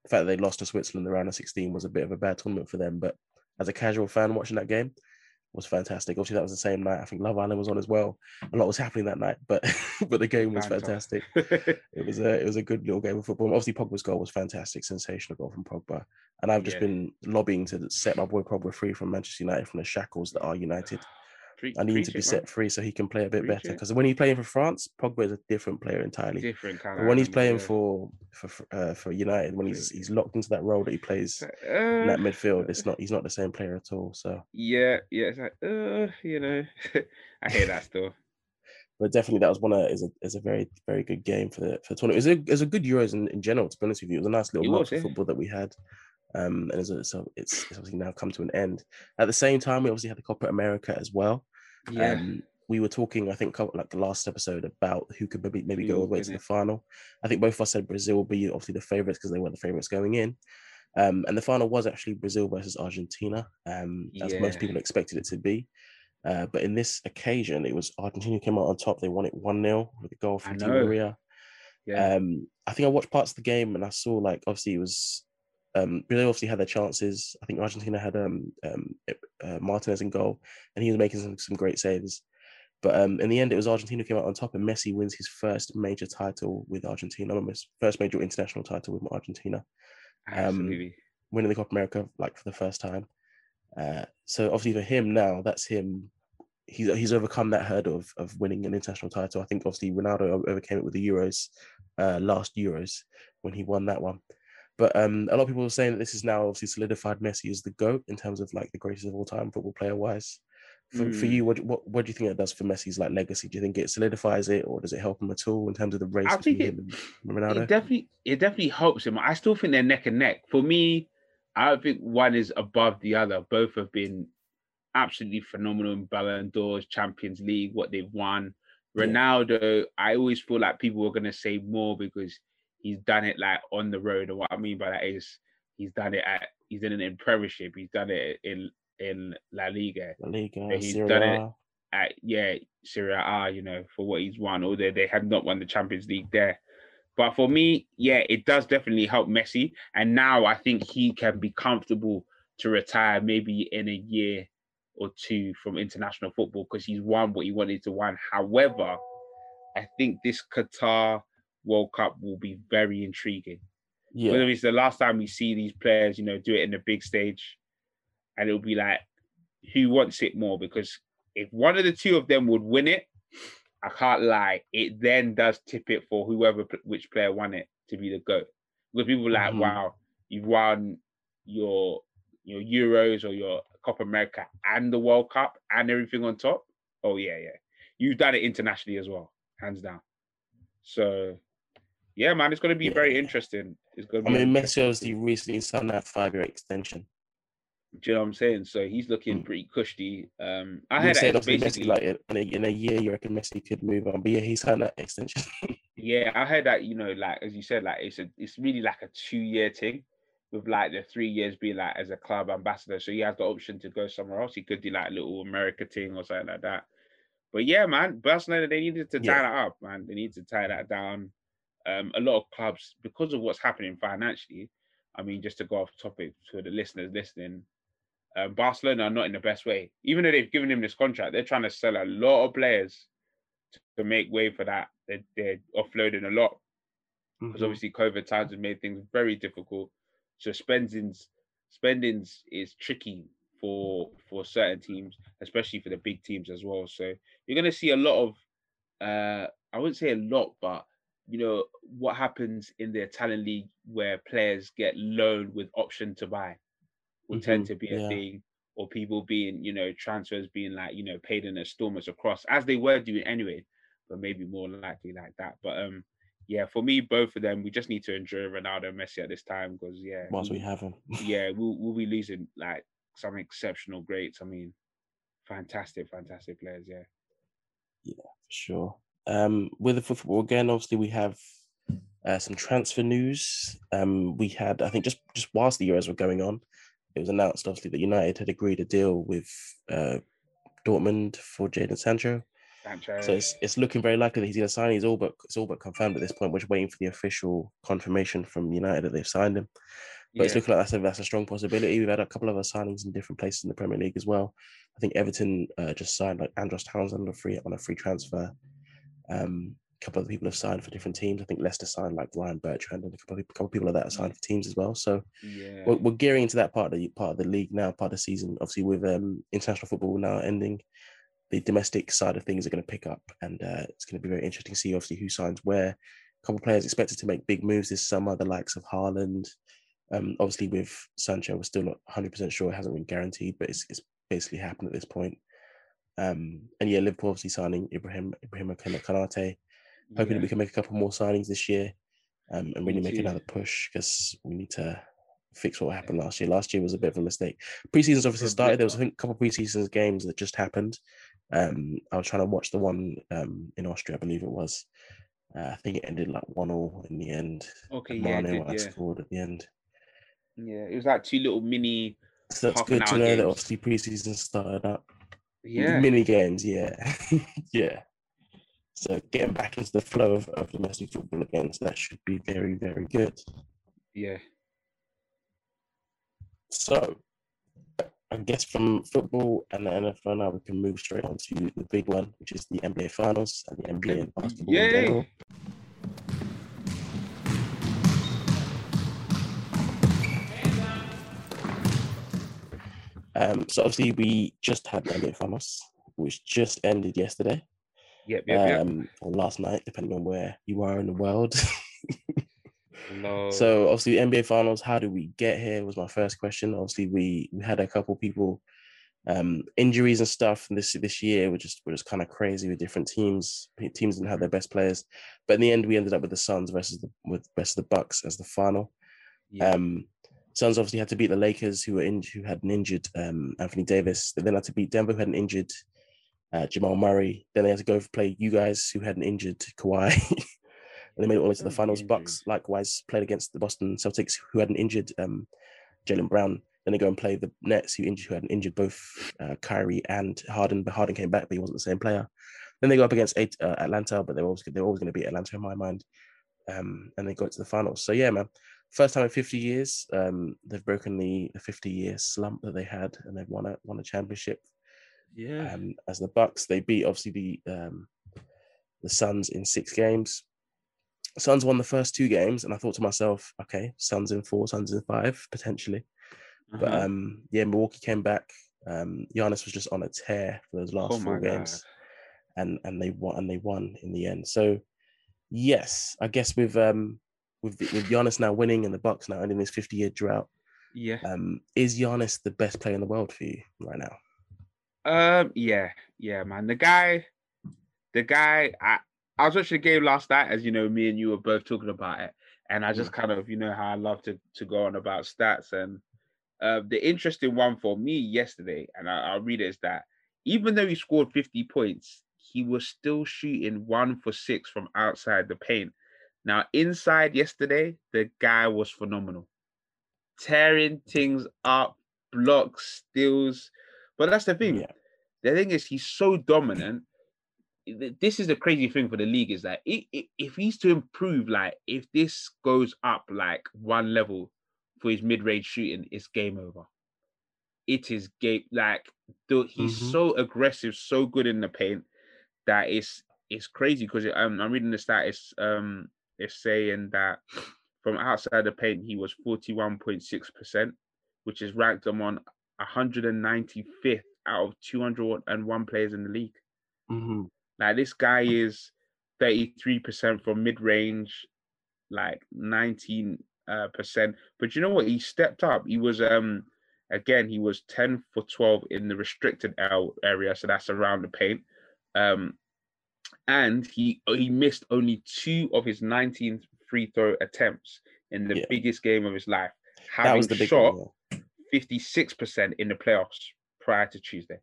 The fact that they lost to Switzerland in the round of 16 was a bit of a bad tournament for them. But as a casual fan watching that game, was fantastic. Obviously, that was the same night. I think Love Island was on as well. A lot was happening that night, but but the game was fantastic. It was a it was a good little game of football. Obviously, Pogba's goal was fantastic, sensational goal from Pogba. And I've just Yeah. been lobbying to set my boy Pogba free from Manchester United from the shackles that are United. Pre- I need to be it, set man. free so he can play a bit Preach better. Because when he's playing for France, Pogba is a different player entirely. Different kind But when he's playing for for uh, for United, when he's he's locked into that role that he plays It's like, in that uh, midfield, it's not he's not the same player at all. So, Yeah, yeah, it's like, uh, you know, I hear that still. but definitely that was one of is a is a very very good game for the for the tournament. It was a, it was a good Euros in, in general. To be honest with you, it was a nice little It month was, of yeah. football that we had. Um, and it's, so it's, it's obviously now come to an end. At the same time, we obviously had the Copa America as well. Yeah, Um, we were talking, I think, like the last episode about who could maybe maybe go all the way to the final. I think both of us said Brazil would be obviously the favourites because they were the favourites going in. Um, and the final was actually Brazil versus Argentina, um, as most people expected it to be. Uh, but in this occasion, it was Argentina came out on top. They won it 1 0 with a goal from Di. Maria. yeah, Um, I think I watched parts of the game and I saw, like, obviously, it was um, Brazil obviously had their chances. I think Argentina had um, um, uh, Martinez in goal, and he was making some, some great saves. But um, in the end, it was Argentina who came out on top, and Messi wins his first major title with Argentina, his first major international title with Argentina. Um, winning the Copa America like for the first time. Uh, so obviously for him now, that's him. He's he's overcome that hurdle of, of winning an international title. I think obviously Ronaldo overcame it with the Euros, uh, last Euros when he won that one. But um, a lot of people are saying that this is now obviously solidified Messi as the goat in terms of like the greatest of all time football player wise. For, mm. for you, what, what what do you think it does for Messi's like legacy? Do you think it solidifies it, or does it help him at all in terms of the race I think it, Ronaldo? It definitely it definitely helps him. I still think they're neck and neck. For me, I don't think one is above the other. Both have been absolutely phenomenal in Ballon d'Ors, Champions League, what they've won. Ronaldo, yeah. I always feel like people are gonna say more because he's done it like on the road. And what I mean by that is he's done it at he's done it in Premiership, he's done it in in La Liga. La Liga, he's Serie A. done it at yeah, Serie A, you know, for what he's won, although they have not won the Champions League there. But for me, yeah, it does definitely help Messi. And now I think he can be comfortable to retire maybe in a year or two from international football because he's won what he wanted to win. However, I think this Qatar World Cup will be very intriguing. Yeah. Because it's the last time we see these players, you know, do it in the big stage. And it'll be like, who wants it more? Because if one of the two of them would win it, I can't lie. It then does tip it for whoever which player won it to be the goat. Because people like, mm-hmm. wow, you've won your your Euros or your Copa America and the World Cup and everything on top. Oh yeah, yeah. You've done it internationally as well, hands down. So yeah, man, it's going to be yeah. very interesting. It's going. To be I mean, Messi obviously recently signed that five-year extension. Do you know what I'm saying? So he's looking mm. pretty cushy. Um, I had said basically Messi, like in a, in a year, you reckon Messi could move on, but yeah, he's signed that extension. yeah, I heard that. You know, like as you said, like it's a, it's really like a two-year thing, with like the three years being like as a club ambassador. So he has the option to go somewhere else. He could do like a little America thing or something like that. But yeah, man, Barcelona they needed to tie yeah. that up, man. They need to tie that down. Um, a lot of clubs, because of what's happening financially, I mean, just to go off topic to the listeners listening, um, Barcelona are not in the best way. Even though they've given him this contract, they're trying to sell a lot of players to, to make way for that. They're, they're offloading a lot because mm-hmm. obviously COVID times have made things very difficult. So spendings spendings is tricky for for certain teams, especially for the big teams as well. So you're gonna see a lot of uh I wouldn't say a lot, but you know what happens in the Italian league where players get loaned with option to buy will mm-hmm. tend to be a yeah. thing, or people being you know transfers being like you know paid in installments across as they were doing anyway, but maybe more likely like that. But um yeah, for me, both of them, we just need to enjoy Ronaldo and Messi at this time because yeah, once we have them, yeah, we'll we'll be losing like some exceptional greats. I mean, fantastic, fantastic players. Yeah, yeah, for sure. Um, with the football again, obviously we have uh, some transfer news. Um, we had, I think, just just whilst the Euros were going on, it was announced obviously that United had agreed a deal with uh, Dortmund for Jadon Sancho. Sancho. So it's, it's looking very likely that he's going to sign. He's all but it's all but confirmed at this point. We're just waiting for the official confirmation from United that they've signed him. But yeah. it's looking like that's a, that's a strong possibility. We've had a couple of other signings in different places in the Premier League as well. I think Everton uh, just signed like Andros Townsend on a free on a free transfer. Um, a couple of people have signed for different teams. I think Leicester signed like Ryan Bertrand and a couple of, couple of people like that have signed for teams as well. So yeah. we're, we're, gearing into that part of the part of the league now, part of the season. Obviously, with um, international football now ending, the domestic side of things are going to pick up, and uh, it's going to be very interesting to see obviously who signs where. A couple of players expected to make big moves this summer, the likes of Haaland. Um, obviously, with Sancho, we're still not 100% sure; it hasn't been guaranteed, but it's, it's basically happened at this point. Um, and yeah, Liverpool obviously signing Ibrahim Ibrahim Konate, hoping yeah. that we can make a couple more signings this year, um, and really make another push because we need to fix what happened last year. Last year was a bit of a mistake. Preseason's obviously started. There was I think a couple of preseasons games that just happened. Um, I was trying to watch the one um, in Austria, I believe it was. Uh, I think it ended like one all in the end. Okay, yeah, Mane did, yeah. scored at the end. Yeah, it was like two little mini. So that's good to know that obviously preseason started up. Yeah, mini games. Yeah, yeah. So getting back into the flow of, of domestic football again, so that should be very, very good. Yeah. So, I guess from football and the NFL now we can move straight on to the big one, which is the NBA Finals and the NBA and basketball Yay. Um, so obviously we just had the NBA Finals, which just ended yesterday, Yep, yep, yep. um, or last night, depending on where you are in the world. No. So obviously NBA finals, how did we get here was my first question. Obviously we we had a couple people um injuries and stuff this this year were just were just kind of crazy with different teams. Teams didn't have their best players. But in the end we ended up with the Suns versus the with versus the Bucks as the final. yeah. Um Suns obviously had to beat the Lakers who were in who had an injured um Anthony Davis. They then had to beat Denver who had an injured uh, Jamal Murray. Then they had to go play you guys who had an injured Kawhi. and they made it all the way to the finals. injuries. Bucks likewise played against the Boston Celtics, who had an injured um, Jaylen Brown. Then they go and play the Nets, who injured, who had an injured both uh, Kyrie and Harden. But Harden came back, but he wasn't the same player. Then they go up against eight, uh, Atlanta, but they're always they were always going to beat Atlanta in my mind. Um, and they got to the finals. So yeah, man, first time in 50 years, um, they've broken the, the 50 year slump that they had, and they've won a won a championship yeah. um, as the Bucks. They beat obviously the um, the Suns in six games. Suns won the first two games, and I thought to myself, okay, Suns in four, Suns in five potentially. But Uh-huh. um, yeah, Milwaukee came back. Um, Giannis was just on a tear for those last oh four games, god. and and they won and they won in the end. So yes, I guess with um with the, with Giannis now winning and the Bucks now ending this fifty year drought, Yeah. um, is Giannis the best player in the world for you right now? Um. Yeah. Yeah, man. The guy. The guy. I. I was watching the game last night, as you know, me and you were both talking about it, and I just kind of, you know, how I love to to go on about stats. And uh, the interesting one for me yesterday, and I, I'll read it, is that even though he scored 50 points, he was still shooting one for six from outside the paint. Now, inside yesterday, the guy was phenomenal, tearing things up, blocks, steals. But that's the thing. Yeah. The thing is, he's so dominant. This is the crazy thing for the league is that if he's to improve, like if this goes up like one level for his mid-range shooting, it's game over. It is game like the, he's Mhm. so aggressive, so good in the paint that it's it's crazy because um, I'm reading the stat. It's um it's saying that from outside the paint he was 41.6 percent, which is ranked him on 195th out of 201 players in the league. Mm-hmm. Like this guy is 33% from mid range, like 19 uh, percent. But you know what? He stepped up. He was um again he was 10 for 12 in the restricted area, so that's around the paint. Um, and he he missed only two of his 19 free throw attempts in the Yeah. biggest game of his life. That Having was the big shot one. 56% in the playoffs prior to Tuesday.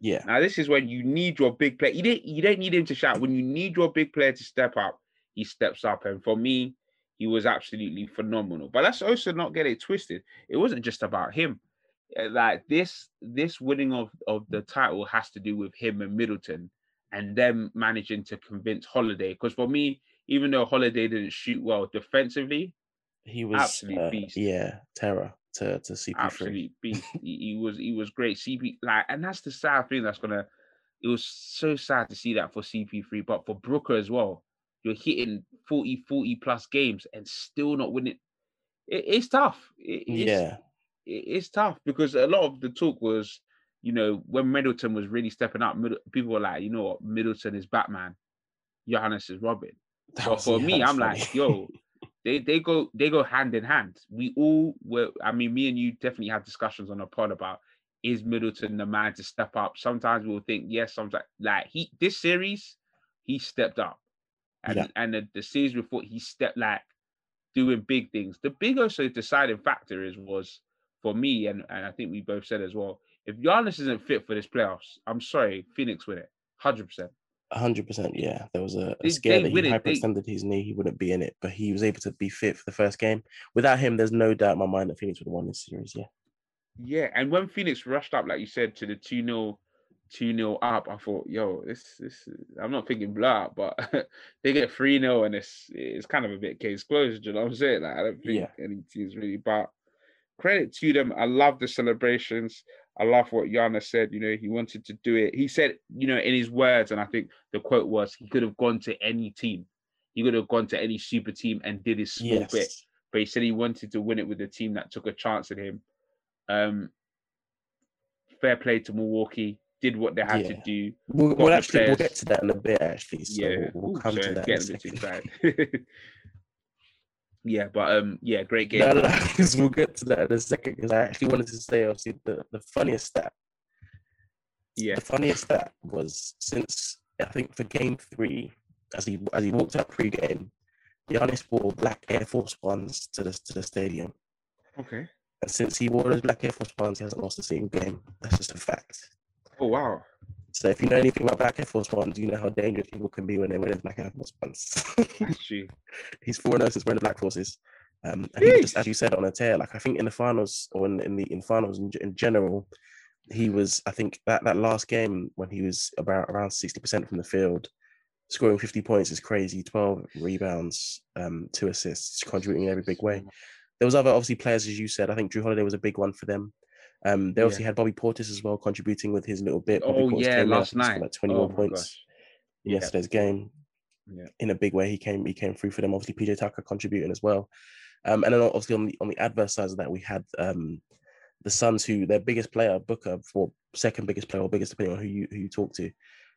Yeah. Now this is when you need your big player. You don't you don't need him to shout. When you need your big player to step up, he steps up. And for me, he was absolutely phenomenal. But let's also not get it twisted. It wasn't just about him. Uh, Like this, this winning of, of the title has to do with him and Middleton and them managing to convince Holiday. Because for me, even though Holiday didn't shoot well defensively, He was Absolute uh, beast. yeah, terror to to CP3. absolute beast. he, he was he was great. CP like, and that's the sad thing that's gonna. It was so sad to see that for CP3, but for Booker as well. You're hitting 40, 40 plus games and still not winning. It, it's tough. It- it's, Yeah. it- it's tough because a lot of the talk was, you know, when Middleton was really stepping up, Middle, people were like, you know what, Middleton is Batman, Giannis is Robin. That But for yeah, me, I'm funny. like, yo, they they go they go hand in hand. We all were. I mean, me and you definitely had discussions on a pod about is Middleton the man to step up. Sometimes we'll think yes. Sometimes like he this series he stepped up, and Yeah. and the, the series before he stepped like doing big things. The big also deciding factor is was for me, and and I think we both said as well. If Giannis isn't fit for this playoffs, I'm sorry, Phoenix win it, hundred percent. hundred percent. Yeah, there was a, a scare that he it, they- hyperextended his knee. He wouldn't be in it, but he was able to be fit for the first game. Without him, there's no doubt in my mind that Phoenix would have won this series. Yeah, Yeah, and when Phoenix rushed up, like you said, to the 2 0 2 0 up, I thought, yo, this this I'm not thinking blowout, but they get 3 0 and it's it's kind of a bit case closed, you know what I'm saying? Like I don't think Yeah. any teams really but credit to them. I love the celebrations. I love what Giannis said. You know, he wanted to do it. He said, you know, in his words, and I think the quote was, he could have gone to any team. He could have gone to any super team and did his small yes. bit. But he said he wanted to win it with the team that took a chance at him. Um, fair play to Milwaukee. Did what they had yeah. to do. We'll, we'll actually we'll get to that in a bit. Actually, so yeah, we'll, we'll come Ooh, to that. Get a bit Yeah, but um, yeah, great game. No, no, we'll get to that in a second because I actually wanted to say, obviously, the, the funniest stat. Yeah, the funniest stat was since I think for game three, as he as he walked out pre-game, Giannis wore black Air Force Ones to the to the stadium. Okay. And since he wore those black Air Force Ones, he hasn't lost a single game. That's just a fact. Oh wow. So if you know anything about Black Air Force Ones, you know how dangerous people can be when they wear the Black Air Force Ones. He's four nurses oh wearing the Black Forces. Um, and he just, as you said, on a tear. Like I think in the finals or in, in the in finals in, in general, he was. I think that that last game when he was about around sixty percent from the field, scoring fifty points is crazy. Twelve rebounds, um, two assists, contributing in every big way. There was other obviously players, as you said. I think Jrue Holiday was a big one for them. Um, they also yeah. had Bobby Portis as well, contributing with his little bit. Bobby oh Portis yeah, last night, like twenty-one oh, points. Yesterday's yeah. game, yeah. in a big way, he came he came through for them. Obviously, PJ Tucker contributing as well. Um, and then obviously on the on the adverse side of that, we had um, the Suns, who their biggest player Booker, for second biggest player or biggest depending on who you who you talk to,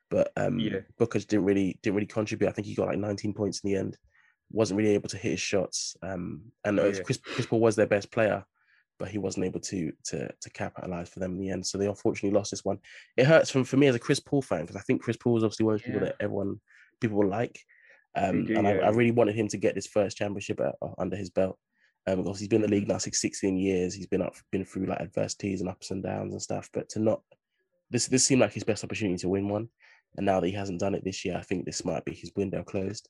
but um, yeah. Booker didn't really didn't really contribute. I think he got like 19 points in the end. Wasn't really able to hit his shots. Um, and yeah. Chris, Chris Paul was their best player, but he wasn't able to to to capitalize for them in the end. So they unfortunately lost this one. It hurts from for me as a Chris Paul fan because I think Chris Paul is obviously one of the people that everyone people will like. Um, do, and yeah. I, I, really wanted him to get this first championship at, uh, under his belt. Um, because he's been in the league now six, 16 years. He's been up, been through like adversities and ups and downs and stuff. But to not, this this seemed like his best opportunity to win one. And now that he hasn't done it this year, I think this might be his window closed.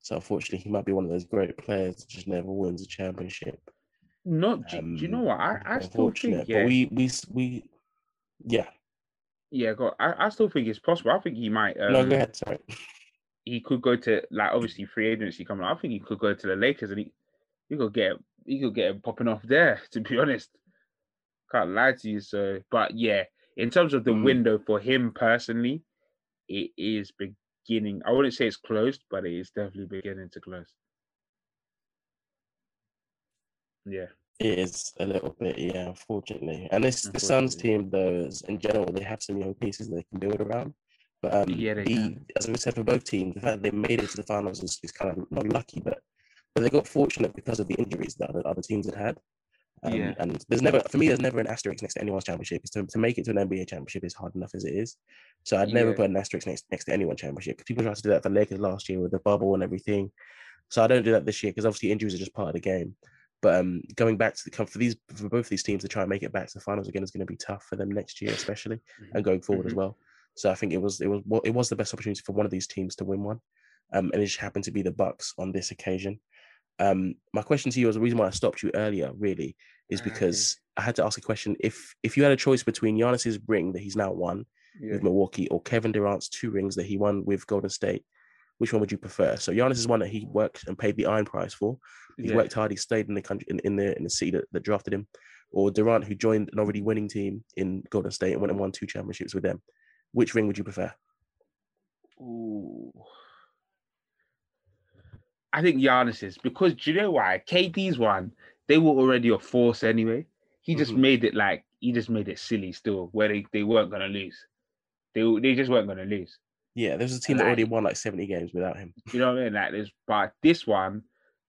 So unfortunately, he might be one of those great players that just never wins a championship. Not, do, um, do you know what? I, I still think, yeah. But we, we, we, yeah. Yeah, go. I, I still think it's possible. I think he might. Um, no, go ahead. Sorry. He could go to like obviously free agency coming. I think he could go to the Lakers and he, he could get he could get him popping off there. To be honest, can't lie to you. So, but yeah, in terms of the mm. window for him personally, it is beginning. I wouldn't say it's closed, but it is definitely beginning to close. Yeah. It is a little bit, yeah, unfortunately. And this the Suns team, though, is, in general, they have some young pieces they can build around. But um, yeah, the, as we said for both teams, the fact they made it to the finals is, is kind of not lucky, but but they got fortunate because of the injuries that other, other teams had had. Um, yeah. And there's never, for me, there's never an asterisk next to anyone's championship. To, to make it to an NBA championship is hard enough as it is. So I'd never yeah. put an asterisk next, next to anyone's championship. People tried to do that for Lakers last year with the bubble and everything. So I don't do that this year because obviously injuries are just part of the game. But um, going back to the for these for both these teams to try and make it back to the finals again is going to be tough for them next year, especially mm-hmm. and going forward mm-hmm. as well. So I think it was it was it was the best opportunity for one of these teams to win one, um, and it just happened to be the Bucks on this occasion. Um, my question to you was the reason why I stopped you earlier. Really, is ah, because I had to ask a question. If if you had a choice between Giannis's ring that he's now won yeah. with Milwaukee or Kevin Durant's two rings that he won with Golden State, which one would you prefer? So Giannis is one that he worked and paid the iron price for. He yeah. worked hard. He stayed in the country in, in the in the city that, that drafted him. Or Durant, who joined an already winning team in Golden State and went and won two championships with them. Which ring would you prefer? Ooh. I think Giannis's because do you know why? KD's one, they were already a force anyway. He just mm-hmm. made it like he just made it silly still, where they, they weren't gonna lose. They they just weren't gonna lose. Yeah, there's a team like, that already won like 70 games without him. You know what I mean? Like this, but this one,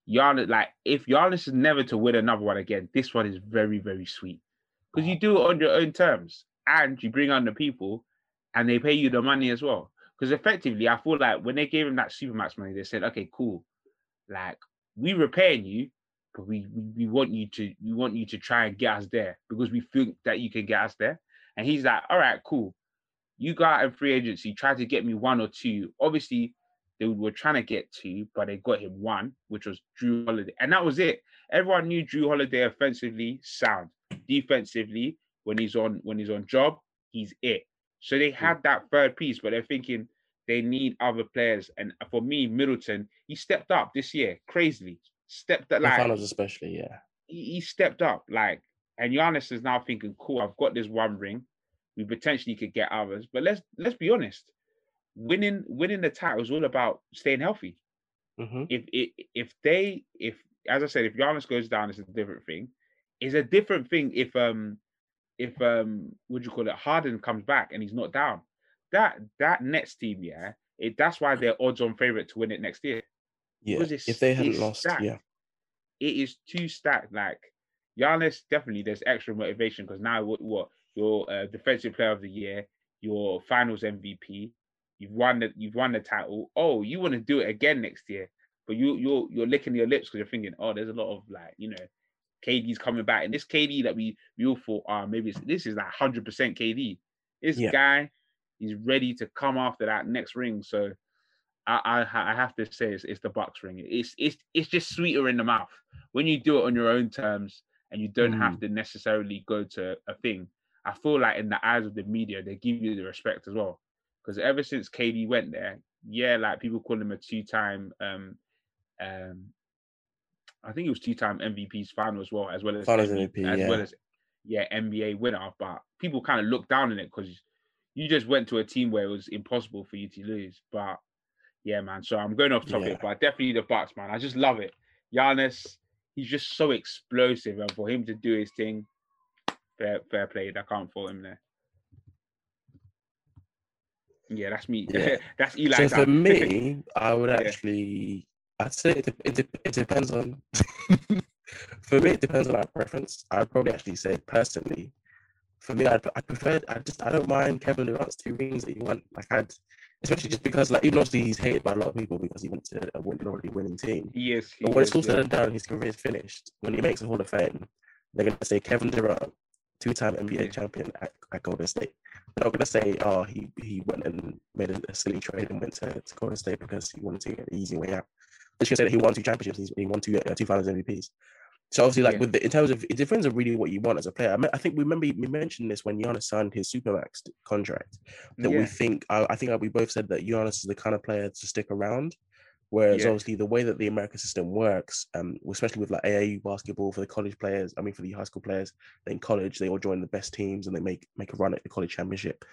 Giannis, like if Giannis is never to win another one again, this one is very, very sweet. Because you do it on your own terms and you bring on the people and they pay you the money as well. Because effectively, I feel like when they gave him that supermax money, they said, okay, cool. Like we repaying you, but we, we we want you to we want you to try and get us there because we think that you can get us there. And he's like, all right, cool you go out in free agency, try to get me one or two. Obviously, they were trying to get two, but they got him one, which was Jrue Holiday. And that was it. Everyone knew Jrue Holiday offensively sound. Defensively, when he's on when he's on job, he's it. So they had that third piece, but they're thinking they need other players. And for me, Middleton, he stepped up this year, crazily. Stepped up like finals, especially, yeah. He, he stepped up. Like And Giannis is now thinking, cool, I've got this one ring. We potentially could get others. But let's let's be honest. Winning winning the title is all about staying healthy. Mhm. If if if they if as I said, if Giannis goes down, it's a different thing. It's a different thing if um if um what do you call it Harden comes back and he's not down. That that Nets team, yeah, it, that's why they're odds on favorite to win it next year. Yeah. If they hadn't lost, stacked. yeah. It is too stacked. Like Giannis, definitely there's extra motivation because now what what you're uh, defensive player of the year, your finals MVP, you've won the you've won the title. Oh, you want to do it again next year, but you you're you're licking your lips because you're thinking, oh, there's a lot of like you know, KD's coming back, and this KD that we we all thought, ah, maybe it's, this is like hundred percent KD. This Yeah. guy, he's ready to come after that next ring. So. I, I I have to say it's, it's the Bucks ring. It's it's it's just sweeter in the mouth when you do it on your own terms and you don't have to necessarily go to a thing. I feel like in the eyes of the media, they give you the respect as well. Because ever since KD went there, yeah, like people call him a two-time um um I think it was two-time MVP's final as well, as well as Finals MV MVP, as yeah. well as yeah, NBA winner. But people kind of look down on it because you just went to a team where it was impossible for you to lose. But yeah, man. So I'm going off topic, Yeah. but definitely the Bucks, man. I just love it. Giannis, he's just so explosive, and for him to do his thing, fair fair play. I can't fault him there. Yeah, that's me. Yeah. that's Eli. So for me, I would Yeah. actually, I'd say it, it, it depends on. for me, it depends on our preference. I'd probably actually say personally, for me, I'd, I prefer. I just I don't mind Kevin Durant's two rings that he won. Like I'd, especially just because like even obviously he's hated by a lot of people because he went to a win- already winning team. he is. But when it's all yeah. said and done, his career is finished. When he makes the Hall of Fame, they're gonna say Kevin Durant, two-time NBA champion at, at Golden State. They're not gonna say, oh, he he went and made a, silly trade and went to, to Golden State because he wanted to get an easy way out. Just gonna say that he won two championships. He's, he won two uh, two Finals MVPs. So obviously, like Yeah. with the, in terms of it depends on really what you want as a player. I, I think we remember we mentioned this when Giannis signed his supermax contract that we think I, I think we both said that Giannis is the kind of player to stick around. Whereas Yeah. obviously the way that the American system works, um, especially with like AAU basketball for the college players, I mean for the high school players, in college they all join the best teams and they make make a run at the college championship.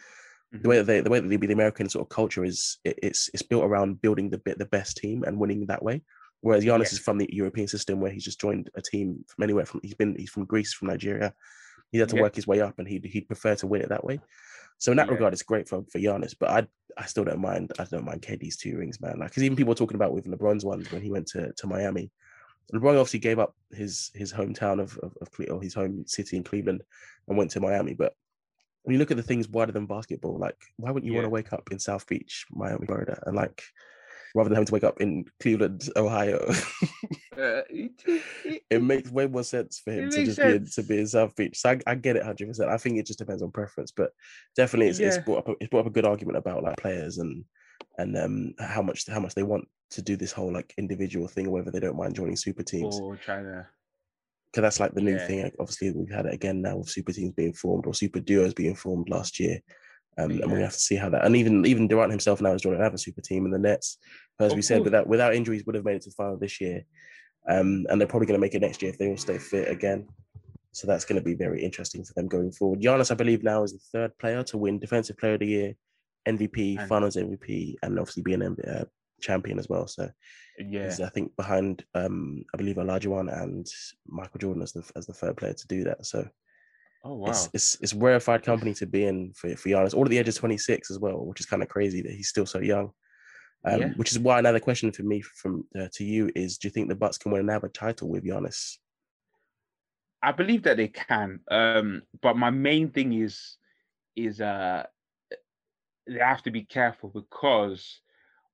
The way that they, the way that the, the American sort of culture is, it, it's it's built around building the bit the best team and winning that way. Whereas Giannis is from the European system where he's just joined a team from anywhere from he's been he's from Greece, from Nigeria. He had to Yeah. work his way up and he'd he'd prefer to win it that way. So in that Yeah. regard, it's great for for Giannis, but I I still don't mind. I don't mind KD's two rings, man. Like because even people were talking about with LeBron's ones when he went to, to Miami. LeBron obviously gave up his his hometown of of, of Cle- or his home city in Cleveland and went to Miami. But when you look at the things wider than basketball, like why wouldn't you want to wake up in South Beach, Miami, Florida, and like rather than having to wake up in Cleveland, Ohio? Uh, it- it- it makes way more sense for him to just be in, to be in South Beach. So I, I get it hundred percent. I think it just depends on preference, but definitely it's, it's brought up a, it's brought up a good argument about like players and and um how much how much they want to do this whole like individual thing, or whether they don't mind joining super teams. or trying to Because that's like the new Yeah. thing. Obviously, we've had it again now with super teams being formed or super duos being formed last year. Um, and we have to see how that. And even even Durant himself now is joining another super team in the Nets. As Of we said, course. without without injuries, would have made it to the final this year. Um, and they're probably going to make it next year if they all stay fit again. So that's going to be very interesting for them going forward. Giannis, I believe, now is the third player to win Defensive Player of the Year, MVP, And- Finals MVP, and obviously being an uh, champion as well. So yeah. he's, I think, behind, um, I believe, Olajuwon and Michael Jordan as the as the third player to do that. So Oh wow. it's, it's it's rarefied company to be in for, for Giannis. All at the age of 26 as well, which is kind of crazy that he's still so young. Um, Yeah. Which is why another question for me from uh, to you is: Do you think the Bucks can win another title with Giannis? I believe that they can. Um, but my main thing is is uh they have to be careful because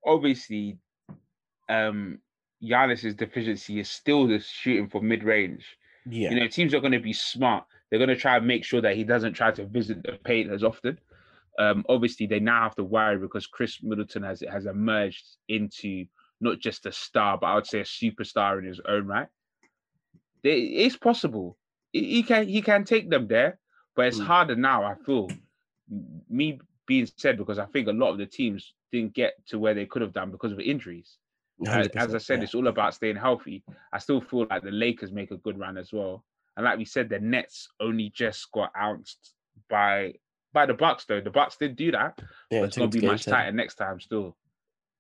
obviously um Giannis's deficiency is still the shooting for mid range. Yeah, You know, teams are going to be smart. They're going to try and make sure that he doesn't try to visit the paint as often. Um, obviously, they now have to worry because Khris Middleton has has emerged into not just a star, but I would say a superstar in his own right. It's possible. He, he can he can take them there, but it's Mm. harder now. I feel me being said because I think a lot of the teams didn't get to where they could have done because of injuries. As, as I said, yeah. it's all about staying healthy. I still feel like the Lakers make a good run as well. And like we said, the Nets only just got ounced by by the Bucks though. The Bucks did do that. Yeah, but it's gonna be much tighter next time still.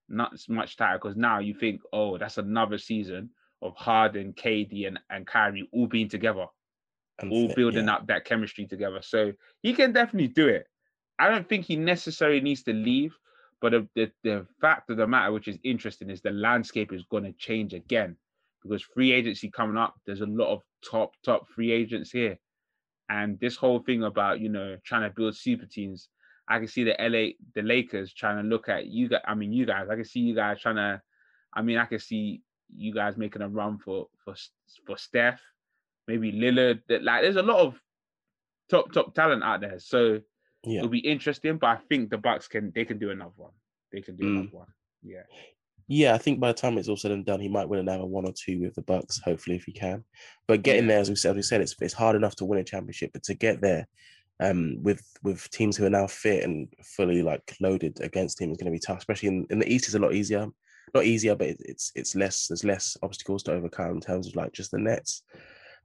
Not as much tighter because now you think, oh, that's another season of Harden, KD, and, and Kyrie all being together. And all fit, building yeah. up that chemistry together. So he can definitely do it. I don't think he necessarily needs to leave, but the, the, the fact of the matter, which is interesting, is the landscape is going to change again because free agency coming up, there's a lot of top, top free agents here. And this whole thing about, you know, trying to build super teams, I can see the LA, the Lakers trying to look at you guys. I mean, you guys, I can see you guys trying to, I mean, I can see you guys making a run for, for, for Steph, maybe Lillard. Like, there's a lot of top, top talent out there. So yeah. it'll be interesting, but I think the Bucks can, they can do another one. They can do mm. another one. Yeah. Yeah, I think by the time it's all said and done, he might win another one or two with the Bucks, hopefully if he can. But getting there, as we said, as we said, it's it's hard enough to win a championship, but to get there, um, with with teams who are now fit and fully like loaded against him is going to be tough. Especially in, in the East, is a lot easier. Not easier, but it's it's less. There's less obstacles to overcome in terms of like just the nets.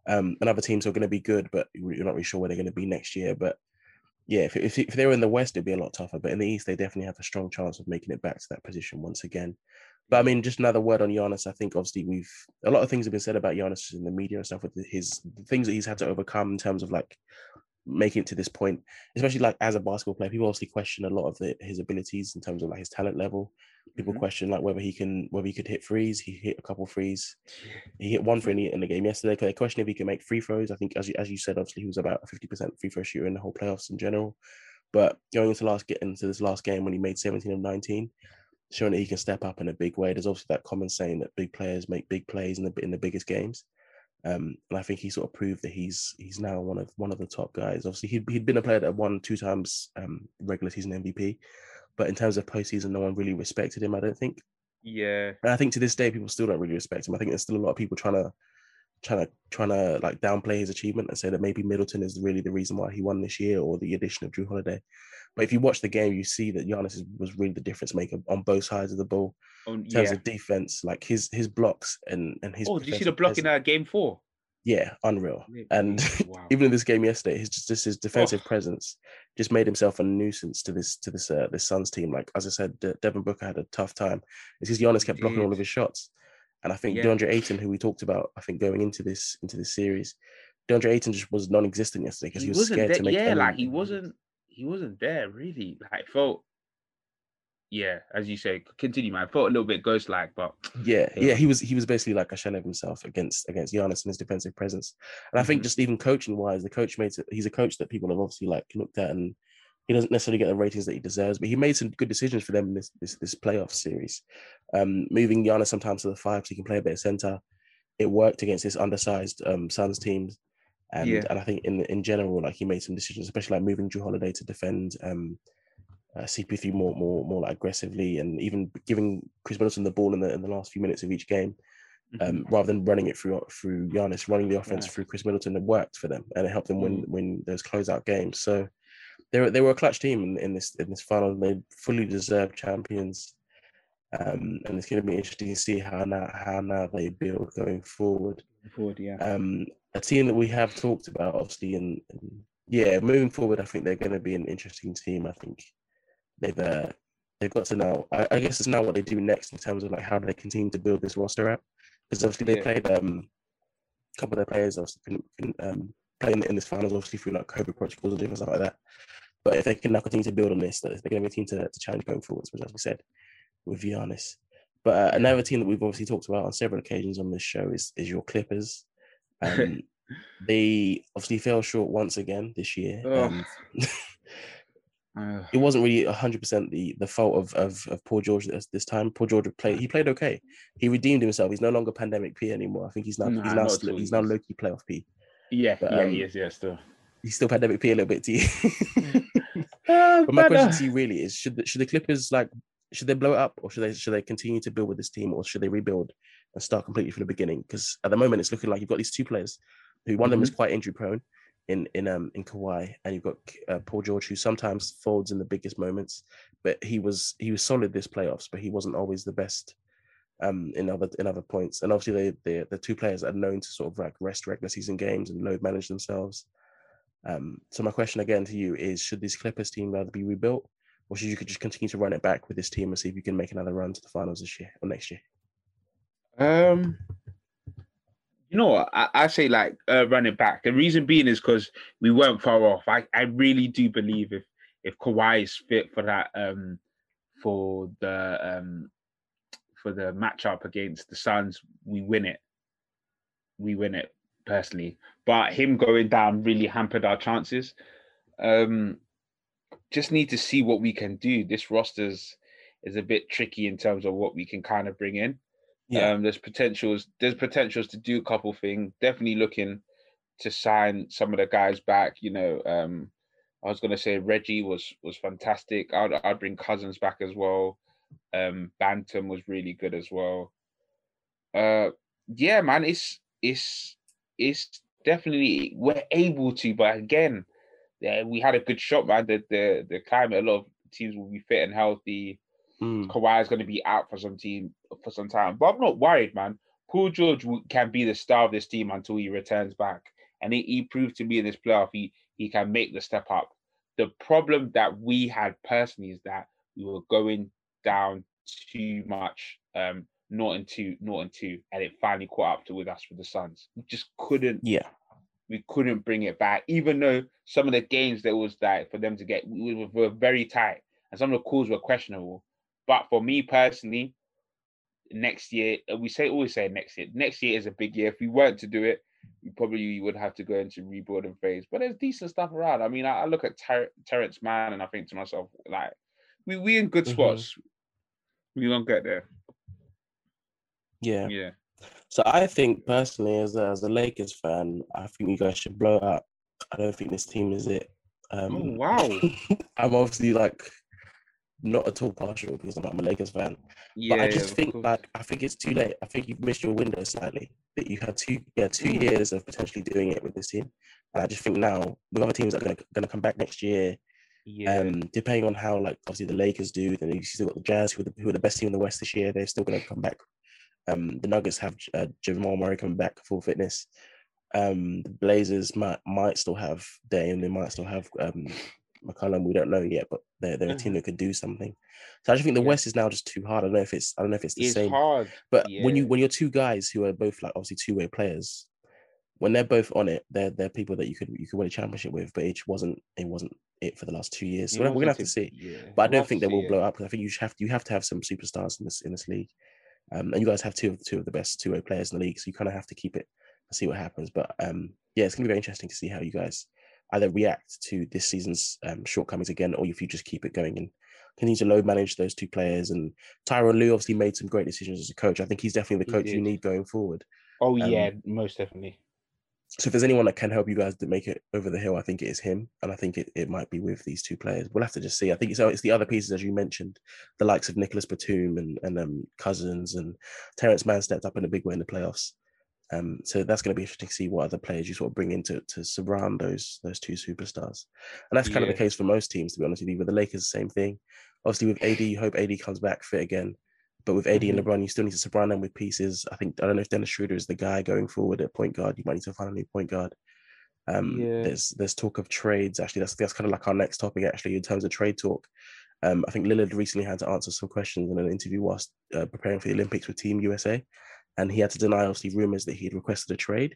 Um, and other teams are going to be good, but you're not really sure where they're going to be next year. But yeah, if, if, if they were in the West, it'd be a lot tougher. But in the East, they definitely have a strong chance of making it back to that position once again. But I mean, just another word on Giannis. I think obviously we've a lot of things have been said about Giannis in the media and stuff with his things that he's had to overcome in terms of like making it to this point, especially like as a basketball player. People obviously question a lot of the, his abilities in terms of like his talent level. People mm-hmm. question like whether he can whether he could hit threes. He hit a couple threes. He hit one free in the game yesterday. They question if he can make free throws. I think as you, as you said, obviously he was about a fifty percent free throw shooter in the whole playoffs in general. But going into last get into this last game when he made seventeen of nineteen, showing that he can step up in a big way. There's obviously that common saying that big players make big plays in the in the biggest games. Um, and I think he sort of proved that he's he's now one of one of the top guys. Obviously, he'd, he'd been a player that won two times um, regular season MVP, but in terms of postseason, no one really respected him. I don't think. Yeah. And I think to this day, people still don't really respect him. I think there's still a lot of people trying to trying to trying to like downplay his achievement and say that maybe Middleton is really the reason why he won this year or the addition of Jrue Holiday. But if you watch the game, you see that Giannis was really the difference maker on both sides of the ball. Oh, in terms yeah. of defense, like his his blocks and and his. Oh, did you see the block in uh, game four? Yeah, unreal. And wow. even in this game yesterday, his just, just his defensive oh. presence just made himself a nuisance to this to this uh, this Suns team. Like as I said, De- Devin Booker had a tough time. It's because Giannis kept blocking all of his shots. And I think yeah. DeAndre Ayton, who we talked about, I think going into this into this series, DeAndre Ayton just was non-existent yesterday because he, he, was scared there, to make. Yeah, any... like he wasn't he wasn't there really. Like felt yeah, as you say, continue, man. I felt a little bit ghost like, but yeah, yeah, he was he was basically like a shell of himself against against Giannis and his defensive presence. And I think mm-hmm. just even coaching wise, the coach made it, he's a coach that people have obviously like looked at and he doesn't necessarily get the ratings that he deserves, but he made some good decisions for them in this this, this playoff series. Um, moving Giannis sometimes to the five so he can play a bit of center. It worked against this undersized um, Suns teams. And yeah. and I think in in general, like he made some decisions, especially like moving Jrue Holiday to defend um, uh, CP3 more more more like aggressively, and even giving Khris Middleton the ball in the in the last few minutes of each game, um, mm-hmm. rather than running it through through Giannis, running the offense through Khris Middleton. It worked for them, and it helped them win mm. win those closeout games. So they were they were a clutch team in, in this in this final. They fully deserved champions, um, and it's going to be interesting to see how now how now they build going forward. Forward, yeah. Um, a team that we have talked about, obviously, and, and yeah, moving forward, I think they're going to be an interesting team. I think they've uh, they've got to know. I, I, guess it's now what they do next in terms of like how do they continue to build this roster out because obviously they yeah. played um, a couple of their players obviously can, can um, playing in this finals, obviously through like COVID protocols and different stuff like that. But if they can now continue to build on this, they're going to be a team to, to challenge going forwards, which, as we said, with Giannis. But uh, another team that we've obviously talked about on several occasions on this show is is your Clippers. Um, they obviously fell short once again this year. Um, uh, it wasn't really hundred percent the the fault of, of of Paul George this, this time. Paul George played. He played okay. He redeemed himself. He's no longer pandemic P anymore. I think he's now nah, he's now he's now Loki playoff P. Yeah, but, yeah, um, he is. Yeah, still. He's still pandemic P a little bit to you. uh, but my question to you really is: should the, should the Clippers like should they blow it up, or should they should they continue to build with this team, or should they rebuild and start completely from the beginning? Because at the moment, it's looking like you've got these two players, who one mm-hmm. of them is mm-hmm. quite injury prone, in in um in Kawhi, and you've got uh, Paul George, who sometimes folds in the biggest moments, but he was he was solid this playoffs, but he wasn't always the best um, in other in other points. And obviously, they they the two players are known to sort of like rest regular season games and load manage themselves. Um, so my question again to you is: Should this Clippers team rather be rebuilt, or should you could just continue to run it back with this team and see if you can make another run to the finals this year or next year? Um, you know what? I, I say like uh, run it back. The reason being is because we weren't far off. I, I really do believe if if Kawhi is fit for that um for the um for the matchup against the Suns, we win it. We win it personally. But him going down really hampered our chances. Um just need to see what we can do. This roster's is a bit tricky in terms of what we can kind of bring in. Yeah. Um, there's potentials. There's potentials to do a couple things. Definitely looking to sign some of the guys back. You know, um, I was gonna say Reggie was was fantastic. I'd I'd bring Cousins back as well. Um, Batum was really good as well. Uh, yeah, man, it's it's it's definitely we're able to, but again, yeah, we had a good shot, man. The the the climate, a lot of teams will be fit and healthy. Mm. Kawhi is going to be out for some team for some time, but I'm not worried, man. Paul George can be the star of this team until he returns back, and he, he proved to me in this playoff he he can make the step up. The problem that we had personally is that we were going down too much, um, not in two, not in two, and it finally caught up to with us with the Suns. We just couldn't, yeah, we couldn't bring it back, even though some of the games there was that for them to get, we were, were very tight, and some of the calls were questionable. But for me personally, next year, uh, we say always say next year. Next year is a big year. If we weren't to do it, we probably would have to go into rebuilding phase. But there's decent stuff around. I mean, I, I look at Ter- Terance Mann and I think to myself, like, we we in good mm-hmm. spots. We won't get there. Yeah. Yeah. So I think personally, as a, as a Lakers fan, I think you guys should blow up. I don't think this team is it. Um, oh wow! I'm obviously like not at all partial because I'm a Lakers fan. Yeah, but I just think like I think it's too late. I think you've missed your window slightly. That you had two yeah two years of potentially doing it with this team. And I just think now with other teams that are gonna gonna come back next year. Yeah. Um, depending on how like obviously the Lakers do, then you still got the Jazz who are the, who are the best team in the West this year. They're still gonna come back. Um, the Nuggets have uh, Jamal Murray coming back full fitness. Um, the Blazers might might still have Dame. They might still have um McCollum, we don't know yet, but they're, they're a team mm-hmm. that could do something. So I just think the yeah. West is now just too hard. I don't know if it's I don't know if it's the it's same. Hard. But yeah. when you when you're two guys who are both like obviously two way players, when they're both on it, they're they're people that you could you could win a championship with. But it wasn't it wasn't it for the last two years. So we're gonna have to see. Yeah. But I don't think they will blow up because I think you have to you have to have some superstars in this in this league. Um, and you guys have two of two of the best two way players in the league, so you kind of have to keep it and see what happens. But um, yeah, it's gonna be very interesting to see how you guys either react to this season's um, shortcomings again, or if you just keep it going and continue to load manage those two players. And Tyronn Lue obviously made some great decisions as a coach. I think he's definitely the coach you need going forward. Oh um, yeah, most definitely. So if there's anyone that can help you guys to make it over the hill, I think it is him, and I think it, it might be with these two players. We'll have to just see. I think it's it's the other pieces as you mentioned, the likes of Nicolas Batum and and um, Cousins and Terance Mann stepped up in a big way in the playoffs. Um, so that's going to be interesting to see what other players you sort of bring in to, to surround those those two superstars. And that's kind yeah. of the case for most teams, to be honest with you. With the Lakers, the same thing. Obviously, with AD, you hope AD comes back fit again. But with AD mm-hmm. and LeBron, you still need to surround them with pieces. I think I don't know if Dennis Schroeder is the guy going forward at point guard. You might need to find a new point guard. Um, yeah. There's there's talk of trades. Actually, that's that's kind of like our next topic. Actually, in terms of trade talk, um, I think Lillard recently had to answer some questions in an interview whilst uh, preparing for the Olympics with Team USA and he had to deny obviously rumors that he had requested a trade.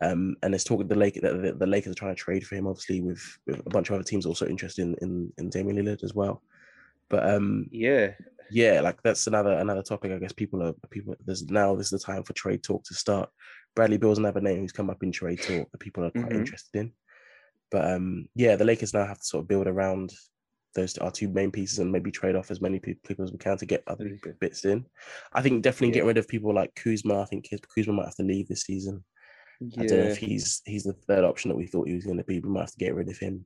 Um, and there's talk of the Lake that the, the, Lakers are trying to trade for him, obviously with, with, a bunch of other teams also interested in in, in Damian Lillard as well. But um, yeah, yeah, like that's another another topic. I guess people are people. There's now this is the time for trade talk to start. Bradley Beal's another name who's come up in trade talk that people are quite mm-hmm. interested in. But um, yeah, the Lakers now have to sort of build around those are two main pieces and maybe trade off as many people as we can to get other bits in. I think definitely yeah. get rid of people like Kuzma. I think Kuzma might have to leave this season. Yeah. I don't know if he's he's the third option that we thought he was going to be. We might have to get rid of him.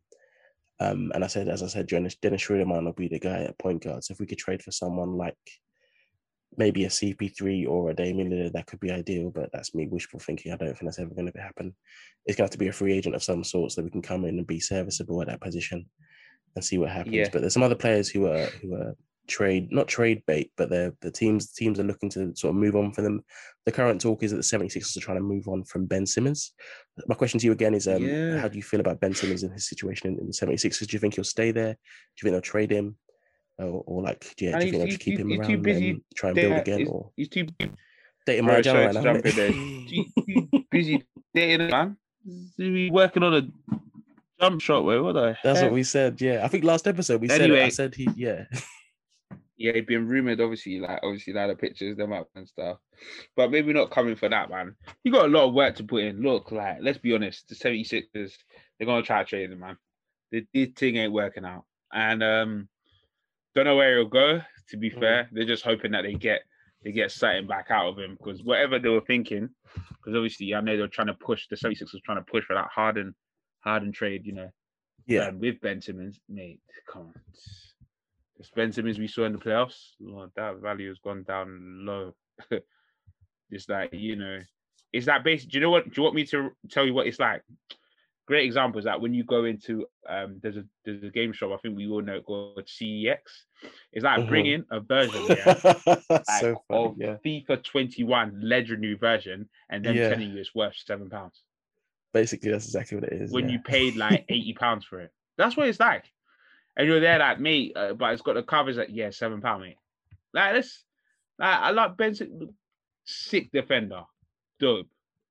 Um, and I said, as I said, Dennis, Dennis Schroeder might not be the guy at point guard. So if we could trade for someone like maybe a CP3 or a Damian Lillard, that could be ideal. But that's me wishful thinking. I don't think that's ever going to happen. It's going to have to be a free agent of some sort so that we can come in and be serviceable at that position and see what happens. Yeah. But there's some other players who are who are trade, not trade bait, but the the teams teams are looking to sort of move on for them. The current talk is that the 76ers are trying to move on from Ben Simmons. My question to you again is um, Yeah. how do you feel about Ben Simmons and his situation in, in the 76ers? Do you think he'll stay there? Do you think they'll trade him? Or, or like, yeah, do you think they'll keep him around too and busy try and build again? he's, Or he's too dating Bro, sorry right now? jump in there. too, too busy dating man. He's working on a jump shot. Wait, what the That's heck? what we said. Yeah, I think last episode we said it. I said he, yeah, yeah, it's been rumored, obviously, like obviously like the pictures, them up and stuff. But maybe not coming for that, man. You got a lot of work to put in. Look, like, let's be honest, the 76ers, they're gonna try to trade him, man. The, this thing ain't working out. And um don't know where he'll go, to be Mm. fair. They're just hoping that they get they get something back out of him because whatever they were thinking, because obviously I know they're trying to push the 76ers trying to push for that Harden Harden trade, you know. yeah, um, with Ben Simmons, mate, come on. Ben Simmons we saw in the playoffs, Lord, that value has gone down low. it's like, you know, it's that basic. Do you know what? Do you want me to tell you what it's like? Great example is that when you go into um there's a there's a game shop, I think we all know it called CEX. It's like Mhm. bringing a version yeah, like, so funny. of Yeah, FIFA 21 legendary version and then Yeah. telling you it's worth seven pounds basically that's exactly what it is. when yeah. you paid like 80 pounds for it. That's what it's like. And you're there like, me, uh, but it's got the covers like, yeah, seven pound, mate. Like this, like I like Benson, sick defender, dope, dope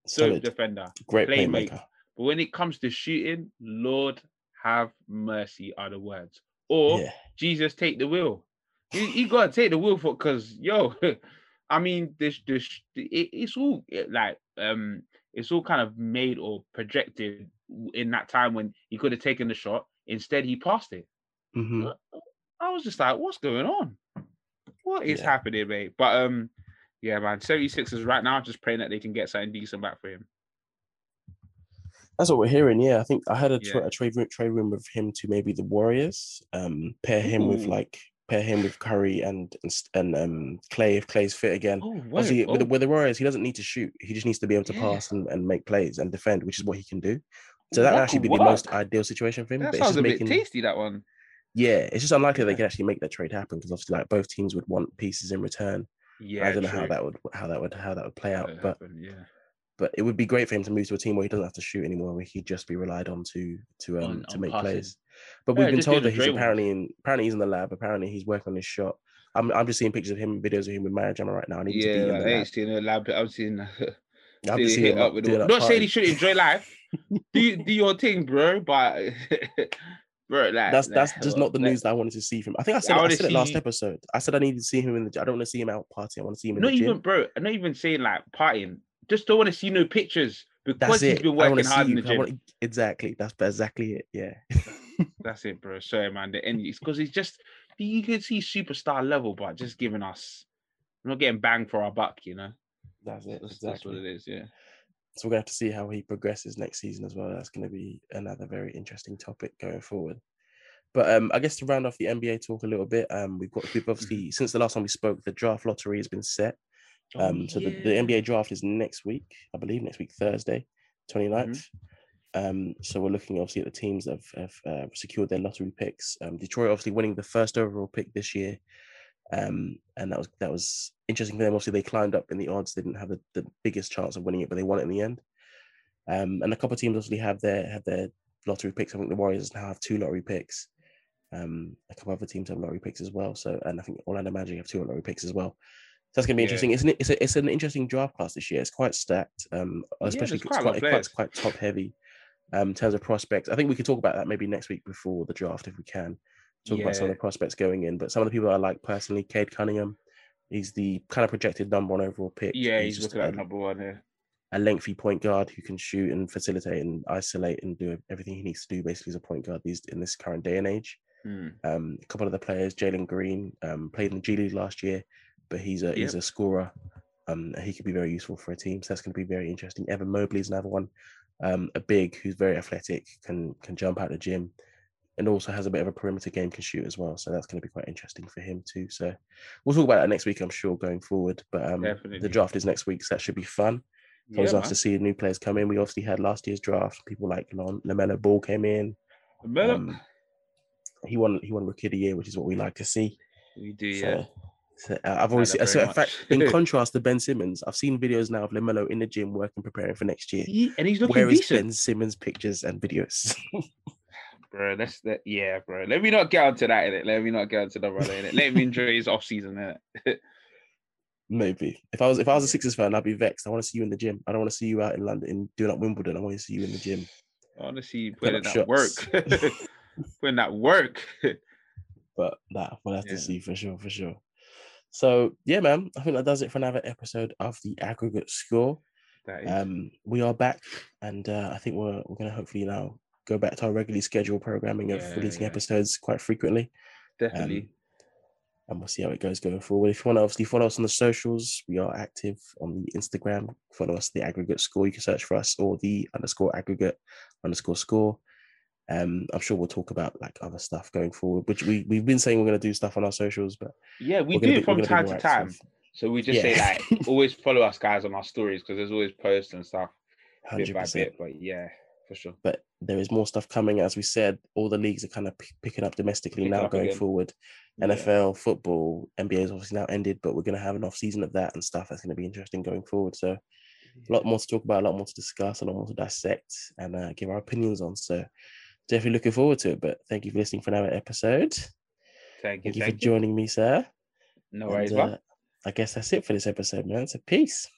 solid, defender. great playmaker. playmaker. But when it comes to shooting, Lord have mercy are the words. Or Yeah, Jesus take the wheel. You, you gotta take the wheel for because yo, I mean this this it, it's all it, like um it's all kind of made or projected in that time when he could have taken the shot. Instead, he passed it. Hmm I was just like, what's going on? What is Yeah. happening, mate? But um, yeah, man, 76ers right now, just praying that they can get something decent back for him. that's what we're hearing. Yeah, I think I had a, tra- Yeah. a trade room, trade room with him to maybe the Warriors. Um, pair him with like pair him with Curry and and, and um Clay if Clay's fit again. Oh, Obviously, with, the, oh, with the Warriors, he doesn't need to shoot. He just needs to be able to Yeah. pass and, and make plays and defend, which is what he can do. So that actually be could the most ideal situation for him. that but sounds a making, bit tasty. That one. Yeah, it's just unlikely they can actually make that trade happen because obviously, like both teams would want pieces in return. Yeah, I don't know how that would how that would how that would play out, Could but happen, yeah. but it would be great for him to move to a team where he doesn't have to shoot anymore, where he'd just be relied on to to um On- to on make passing. plays. But Yeah, we've been told that he's ones. apparently in apparently he's in the lab. Apparently he's working on his shot. I'm I'm just seeing pictures of him, videos of him with Maya Jama right now. I need to Yeah, be in the lab. ain't seen lab. I've seen. I'm just seeing hit up up with the, not saying he should enjoy life. do do your thing, bro. But bro, like That's that's like, just not the like, news that I wanted to see from. I think I said I it, I said it last episode. I said I needed to see him in the. I don't want to see him out partying. I want to see him in Not the gym. even, bro. I'm not even saying like partying. Just don't want to see no pictures because That's he's it. been working hard in the gym. wanna- exactly. That's exactly it. Yeah. That's it, bro. Sorry, man. The end. It's because he's just you can see superstar level, but just giving us. We're not getting banged for our buck, you know. That's it. That's, that's what it is. Yeah. So we're gonna have to see how he progresses next season as well. That's gonna be another very interesting topic going forward. But um, I guess to round off the NBA talk a little bit, um, we've got we've obviously since the last time we spoke, the draft lottery has been set. Oh, Um, so the, the NBA draft is next week, I believe, next week Thursday, 29th. Um, so we're looking obviously at the teams that have, have uh, secured their lottery picks. Um, Detroit obviously winning the first overall pick this year, um, and that was that was interesting for them. Obviously, they climbed up in the odds; they didn't have the, the biggest chance of winning it, but they won it in the end. Um, and a couple of teams obviously have their have their lottery picks. I think the Warriors now have two lottery picks. Um, a couple of other teams have lottery picks as well. So, and I think Orlando Magic have two lottery picks as well. So that's going to be Yeah. interesting. It's an, it's, a, it's an interesting draft class this year. It's quite stacked, um, especially it's quite lot quite, players. quite top heavy um, in terms of prospects. I think we could talk about that maybe next week before the draft if we can. Talk about some of the prospects going in. But some of the people I like personally, Cade Cunningham, he's the kind of projected number one overall pick. Yeah, he's, just looking at number one here. a lengthy point guard who can shoot and facilitate and isolate and do everything he needs to do basically as a point guard these in this current day and age. Hmm. Um, a couple of the players, Jalen Green, um, played in the G League last year, but he's a he's a scorer. Um, he could be very useful for a team. So that's going to be very interesting. Evan Mobley is another one, um, a big who's very athletic, can can jump out the gym, and also has a bit of a perimeter game, can shoot as well. So that's going to be quite interesting for him too. So we'll talk about that next week, I'm sure, going forward. But um, the draft is next week, so that should be fun. Always Yeah, nice to see new players come in. We obviously had last year's draft. People like Lon- LaMelo Ball came in. Melo- Um, he won. He won Rookie of the Year, which is what we like to see. We do, yeah. So, uh, I've always, seen, so in fact, in contrast to Ben Simmons, I've seen videos now of LaMelo in the gym working, preparing for next year. He, and he's looking Where is decent. Ben Simmons pictures and videos? bro. That's that. Yeah, bro. Let me not get onto that. Innit? Let me not get onto the brother. Innit? Let me enjoy his off season. Innit? Maybe if I was if I was a Sixers fan, I'd be vexed. I want to see you in the gym. I don't want to see you out in London doing up Wimbledon. I want to see you in the gym. I want to see you putting that work. putting that work. but nah, we'll have yeah. to see for sure, for sure. So yeah, man, I think that does it for another episode of the aggregate score. Um, we are back, and uh, I think we're we're gonna hopefully now go back to our regularly scheduled programming of yeah, releasing yeah. episodes quite frequently. Definitely. Um, and we'll see how it goes going forward. If you want to obviously follow us on the socials, we are active on the Instagram. Follow us the aggregate score. You can search for us or the underscore aggregate underscore score. Um, I'm sure we'll talk about like other stuff going forward, which we we've been saying we're going to do stuff on our socials, but yeah, we do it from time to time. Active. So we just yeah. say like always follow us guys on our stories because there's always posts and stuff 100%. bit by bit. But yeah, for sure. But there is more stuff coming. As we said, all the leagues are kind of p- picking up domestically Pick now up going again. forward. Yeah. NFL, football, NBA is obviously now ended, but we're going to have an off season of that and stuff. That's going to be interesting going forward. So a lot more to talk about, a lot more to discuss, a lot more to dissect and uh, give our opinions on. So definitely looking forward to it. But thank you for listening for another episode. Thank you. Thank you thank for you. joining me, sir. No worries, uh, I guess that's it for this episode, man. So peace.